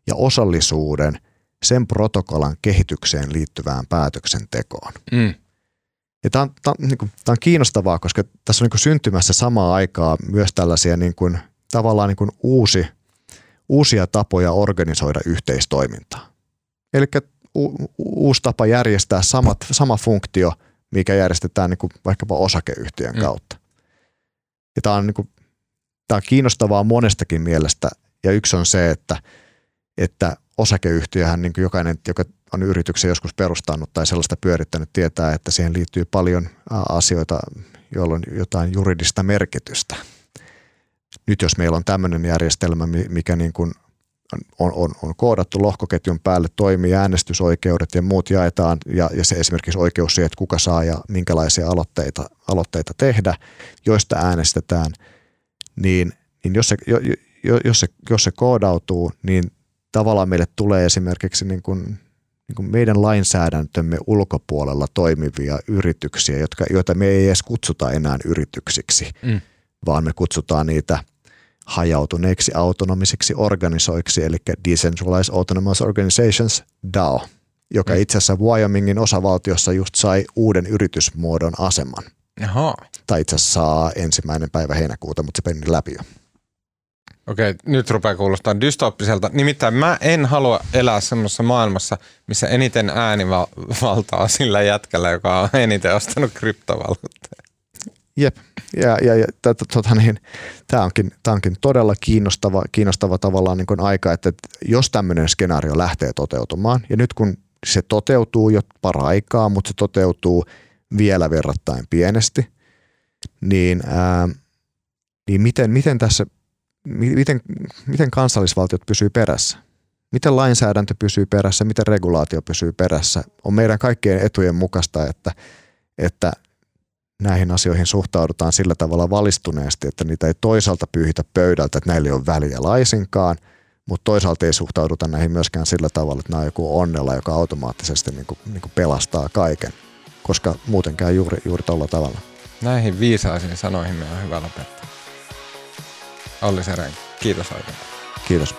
ja osallisuuden – sen protokollan kehitykseen liittyvään päätöksentekoon. Mm. Ja tämä on, tämä, on, niin kuin, tämä on kiinnostavaa, koska tässä on niin kuin syntymässä samaa aikaa myös tällaisia niin kuin, tavallaan niin kuin uusi, uusia tapoja organisoida yhteistoimintaa. Eli u, uusi tapa järjestää samat, sama funktio, mikä järjestetään niin kuin vaikkapa osakeyhtiön mm. kautta. Ja tämä on, niin kuin, tämä on kiinnostavaa monestakin mielestä. Ja yksi on se, että, että osakeyhtiöhän niin kuin jokainen, joka on yrityksen joskus perustanut tai sellaista pyörittänyt, tietää, että siihen liittyy paljon asioita, joilla on jotain juridista merkitystä. Nyt jos meillä on tämmöinen järjestelmä, mikä niin kuin on, on, on koodattu lohkoketjun päälle, toimii äänestysoikeudet ja muut jaetaan ja, ja se esimerkiksi oikeus siihen, että kuka saa ja minkälaisia aloitteita, aloitteita tehdä, joista äänestetään, niin, niin jos, se, jos, se, jos se koodautuu, niin tavallaan meille tulee esimerkiksi niin kuin, niin kuin meidän lainsäädäntömme ulkopuolella toimivia yrityksiä, jotka, joita me ei edes kutsuta enää yrityksiksi, mm. vaan me kutsutaan niitä hajautuneiksi autonomisiksi organisoiksi, eli Decentralized Autonomous Organizations, DAO, joka mm. itse asiassa Wyomingin osavaltiossa just sai uuden yritysmuodon aseman. Aha. Tai itse asiassa saa ensimmäinen päivä heinäkuuta, mutta se meni läpi jo. Okei, nyt rupeaa kuulostaa dystoppiselta. Nimittäin mä en halua elää semmoisessa maailmassa, missä eniten äänivaltaa sillä jätkällä, joka on eniten ostanut kryptovaluutteja. Jep, ja, ja, ja tota niin, tämä onkin, onkin todella kiinnostava, kiinnostava tavallaan niin aika, että jos tämmöinen skenaario lähtee toteutumaan, ja nyt kun se toteutuu jo paraikaa, mutta se toteutuu vielä verrattain pienesti, niin, ää, niin miten, miten tässä miten, miten kansallisvaltiot pysyy perässä? Miten lainsäädäntö pysyy perässä? Miten regulaatio pysyy perässä? On meidän kaikkien etujen mukaista, että, että näihin asioihin suhtaudutaan sillä tavalla valistuneesti, että niitä ei toisaalta pyyhitä pöydältä, että näillä ei ole väliä laisinkaan, mutta toisaalta ei suhtauduta näihin myöskään sillä tavalla, että nämä on joku onnella, joka automaattisesti niin kuin, niin kuin pelastaa kaiken, koska muuten käy juuri, juuri tuolla tavalla. Näihin viisaisiin sanoihin me on hyvä lopettaa. Olli Seren. Kiitos oikein. Kiitos.